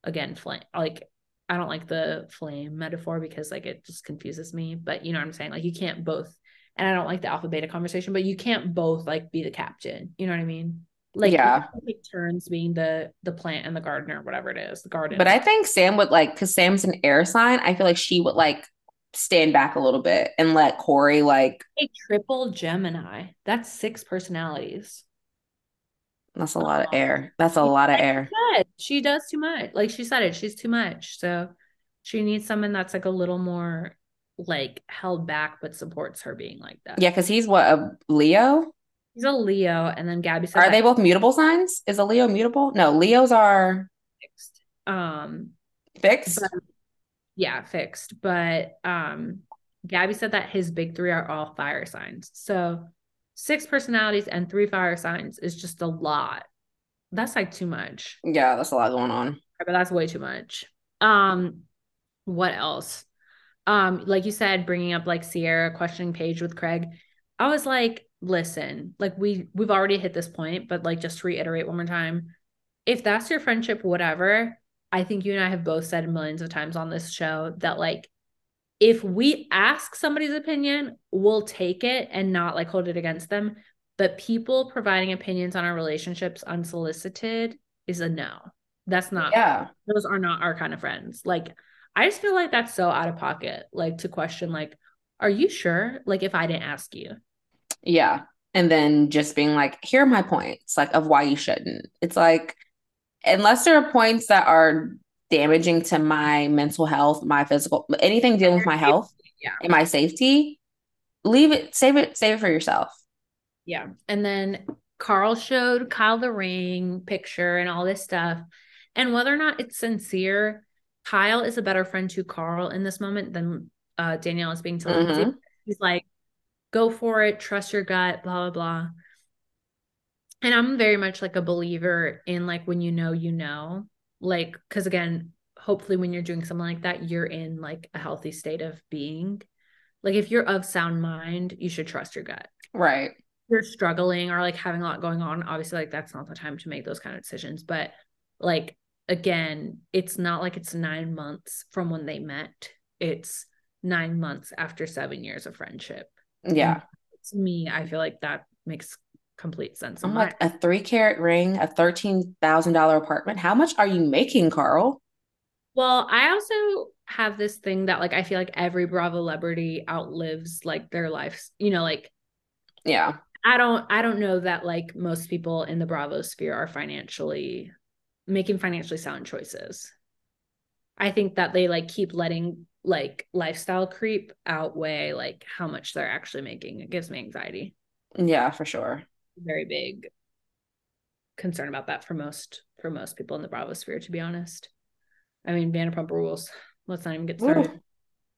Speaker 1: again, flame. Like, I don't like the flame metaphor because like it just confuses me. But you know what I'm saying? Like, you can't both. And I don't like the alpha beta conversation, but you can't both like be the captain. You know what I mean? Like,
Speaker 2: Yeah.
Speaker 1: take turns being the the plant and the gardener, whatever it is, the garden.
Speaker 2: but i think sam would like because sam's an air sign i feel like she would like stand back a little bit and let corey like
Speaker 1: a triple Gemini. That's six personalities.
Speaker 2: that's a lot of air that's a lot of air
Speaker 1: But she does too much. Like she said it, she's too much. So she needs someone that's like a little more like held back but supports her being like that.
Speaker 2: yeah because he's what a leo
Speaker 1: He's a Leo and then Gabby said
Speaker 2: are they both mutable signs is a leo mutable no leos are
Speaker 1: fixed. Um
Speaker 2: fixed
Speaker 1: But- yeah, fixed. But um Gabby said that his big three are all fire signs. So six personalities and three fire signs is just a lot. That's like too much.
Speaker 2: yeah that's a lot going on
Speaker 1: but that's way too much. Um, what else? Um, like you said, bringing up like Ciara questioning Paige with Craig. I was like, listen, like we we've already hit this point, but like just to reiterate one more time, if that's your friendship, whatever. I think you and I have both said millions of times on this show that like if we ask somebody's opinion, we'll take it and not like hold it against them. But people providing opinions on our relationships unsolicited is a no. That's not
Speaker 2: yeah
Speaker 1: those are not our kind of friends. Like, I just feel like that's so out of pocket, like to question, like, are you sure? Like, if I didn't ask you,
Speaker 2: Yeah. And then just being like, here are my points, like of why you shouldn't. It's like, unless there are points that are damaging to my mental health, my physical, anything dealing with my health
Speaker 1: Yeah.
Speaker 2: and my safety, leave it, save it, save it for yourself.
Speaker 1: yeah. And then Carl showed Kyle the ring picture and all this stuff. And whether or not it's sincere, Kyle is a better friend to Carl in this moment than uh, Danielle is being to Lindsay.
Speaker 2: Mhm.
Speaker 1: He's like, go for it, trust your gut, blah, blah, blah. And I'm very much like a believer in like when you know, you know, like, because again, hopefully when you're doing something like that, you're in like a healthy state of being. Like, if you're of sound mind, you should trust your gut.
Speaker 2: Right.
Speaker 1: If you're struggling or like having a lot going on, obviously, like that's not the time to make those kind of decisions. But like, again, it's not like it's nine months from when they met, it's nine months after seven years of friendship
Speaker 2: Yeah.
Speaker 1: to me, I feel like that makes complete sense.
Speaker 2: I'm like a three carat ring, a $13,000 apartment. How much are you making, Carl?
Speaker 1: well, I also have this thing that like I feel like every Bravo celebrity outlives like their lives. You know, like
Speaker 2: Yeah.
Speaker 1: I don't I don't know that like most people in the Bravo sphere are financially making financially sound choices. I think that they like keep letting like lifestyle creep outweigh like how much they're actually making. It gives me anxiety.
Speaker 2: Yeah, for sure.
Speaker 1: Very big concern about that for most for most people in the Bravo sphere, to be honest. I mean, Vanderpump rules. Let's not even get started.
Speaker 2: Ooh.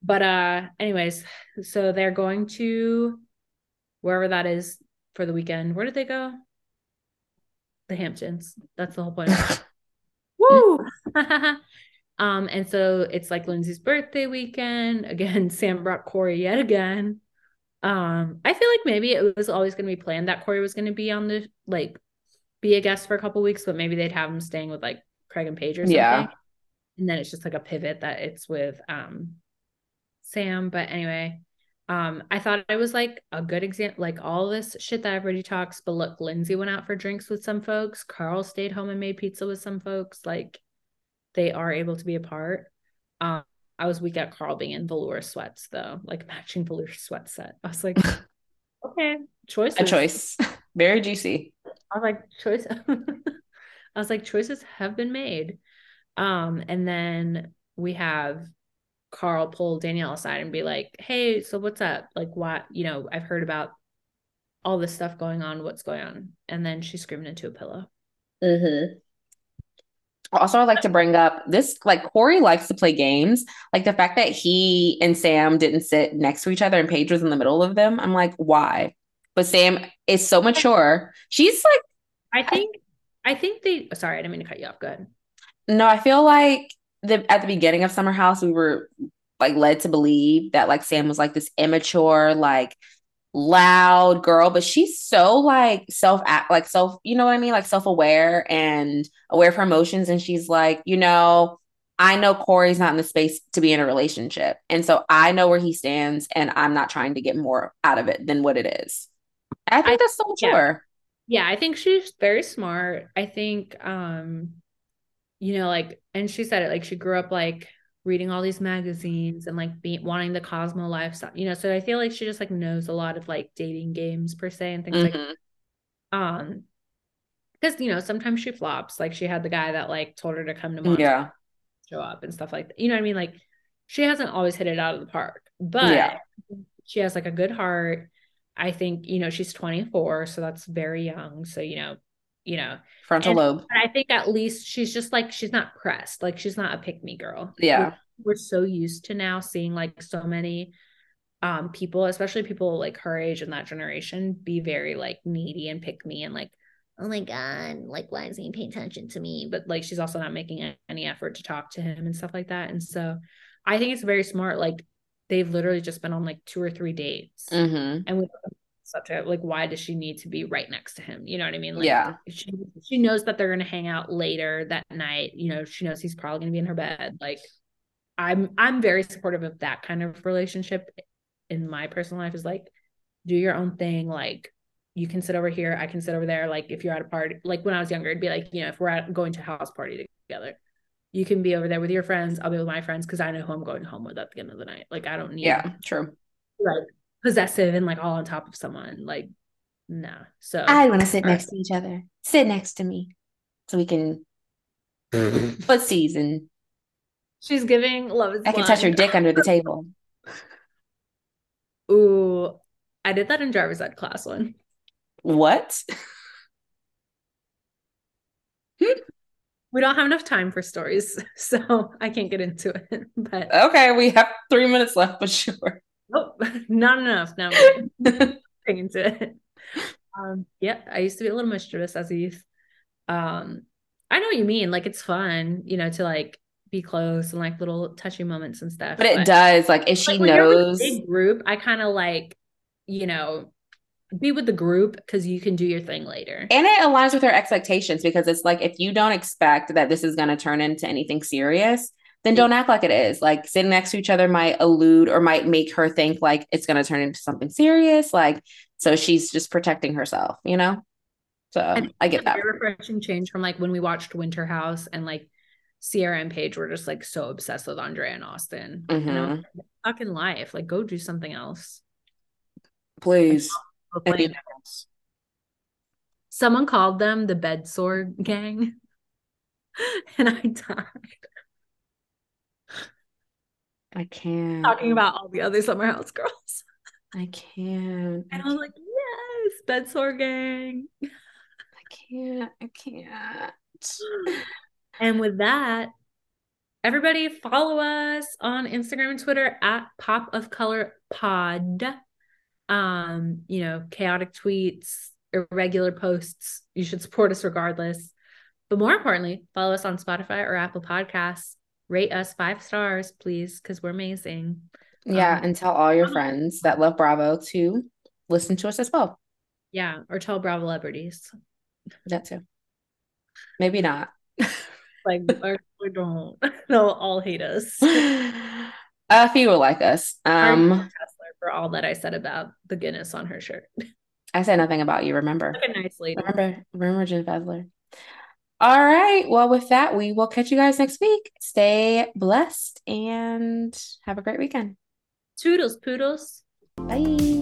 Speaker 1: But uh anyways, so they're going to wherever that is for the weekend. Where did they go? The Hamptons. That's the whole point. Woo! um, and so it's like Lindsay's birthday weekend. Again, Sam brought Corey yet again. Um, I feel like maybe it was always going to be planned that Corey was going to be on the like be a guest for a couple weeks, but maybe they'd have him staying with like Craig and Paige or something.
Speaker 2: Yeah.
Speaker 1: And then it's just like a pivot that it's with um Sam. But anyway, um, I thought it was like a good example, like all this shit that everybody talks. But look, Lindsay went out for drinks with some folks. Carl stayed home and made pizza with some folks. Like they are able to be apart. Um, I was weak at Carl being in velour sweats though, like matching velour sweat set. I was like, okay, choice.
Speaker 2: A choice. Very juicy.
Speaker 1: I was like, choice. I was like, choices have been made. Um, and then we have Carl pull Danielle aside and be like, hey, so what's up? Like, what, you know, I've heard about all this stuff going on. What's going on? And then she screamed into a pillow.
Speaker 2: Mm-hmm. Also, I'd like to bring up this like Corey likes to play games. Like the fact that he and Sam didn't sit next to each other and Paige was in the middle of them. I'm like, why? But Sam is so mature. She's like,
Speaker 1: I think, I, I think they, sorry, I didn't mean to cut you off. Go ahead.
Speaker 2: No, I feel like the at the beginning of Summer House, we were like led to believe that like Sam was like this immature, like loud girl, but she's so like self act like self, you know what I mean? Like self-aware and aware of her emotions. And she's like, you know, I know Corey's not in the space to be in a relationship. And so I know where he stands and I'm not trying to get more out of it than what it is. I think I, that's so mature.
Speaker 1: Yeah. yeah, I think she's very smart. I think um you know, like, and she said it like she grew up like reading all these magazines and like being wanting the Cosmo lifestyle, you know. So I feel like she just like knows a lot of like dating games per se and things mm-hmm. like um because you know sometimes she flops like she had the guy that like told her to come to Montana,
Speaker 2: yeah
Speaker 1: show up and stuff like that you know what i mean like she hasn't always hit it out of the park but yeah. she has like a good heart i think you know she's 24 so that's very young so you know you know
Speaker 2: frontal and, lobe.
Speaker 1: I think at least she's just like she's not pressed like she's not a pick me girl.
Speaker 2: Yeah.
Speaker 1: We're, we're so used to now seeing like so many um people especially people like her age and that generation be very like needy and pick me and like oh my god like why isn't he paying attention to me? But like she's also not making any effort to talk to him and stuff like that. And so i think it's very smart like they've literally just been on like two or three dates.
Speaker 2: Mm-hmm.
Speaker 1: and we subject like why does she need to be right next to him? You know what i mean? Like
Speaker 2: yeah.
Speaker 1: she, she knows that they're going to hang out later that night you know she knows he's probably going to be in her bed like i'm i'm very supportive of that kind of relationship in my personal life is like do your own thing like you can sit over here i can sit over there like if you're at a party like when i was younger it'd be like you know if we're at going to a house party together you can be over there with your friends i'll be with my friends because i know who i'm going home with at the end of the night like i don't need
Speaker 2: yeah true.
Speaker 1: Like possessive and like all on top of someone. Like, nah. So
Speaker 2: I want to sit next to each other. Sit next to me so we can mm-hmm. put season.
Speaker 1: She's giving love is
Speaker 2: I can touch her dick under the table.
Speaker 1: Ooh, I did that in driver's ed class one.
Speaker 2: What? Hmm?
Speaker 1: we don't have enough time for stories, so I can't get into it. But
Speaker 2: okay, we have three minutes left, but sure.
Speaker 1: Nope, not enough. Now into it. Um, yeah, I used to be a little mischievous as a youth. Um, I know what you mean. Like it's fun, you know, to like be close and like little touchy moments and stuff.
Speaker 2: But it but, does, like if she like, knows
Speaker 1: big group, I kind of like, you know, be with the group because you can do your thing later.
Speaker 2: And it aligns with her expectations because it's like if you don't expect that this is going to turn into anything serious, then don't act like it is. Like sitting next to each other might elude or might make her think like it's going to turn into something serious. Like, so she's just protecting herself, you know? So and I get that.
Speaker 1: refreshing change from like when we watched Winter House and like Ciara and Paige were just like so obsessed with Andrea and Austin.
Speaker 2: Mm-hmm. You know,
Speaker 1: fucking life. Like, go do something else.
Speaker 2: Please.
Speaker 1: Someone called them the bedsore gang. and I died.
Speaker 2: I can't.
Speaker 1: Talking about all the other summer house girls.
Speaker 2: I can't.
Speaker 1: And I was like, yes, bedsore gang.
Speaker 2: I can't. I can't.
Speaker 1: And with that, everybody follow us on Instagram and Twitter at Pop of Color Pod. Um, you know, chaotic tweets, irregular posts. You should support us regardless. But more importantly, follow us on Spotify or Apple Podcasts rate us five stars, please, because we're amazing.
Speaker 2: Yeah, um, and tell all your friends that love Bravo to listen to us as well.
Speaker 1: Yeah, or tell Bravo celebrities.
Speaker 2: That too. Maybe not.
Speaker 1: like we don't. They'll all hate us.
Speaker 2: A few will like us. Um
Speaker 1: for all that I said about the Guinness on her shirt.
Speaker 2: I said nothing about you, remember?
Speaker 1: Like a nice lady.
Speaker 2: Remember, remember Jen Fessler. All right. Well, with that, we will catch you guys next week. Stay blessed and have a great weekend.
Speaker 1: Toodles, poodles.
Speaker 2: Bye.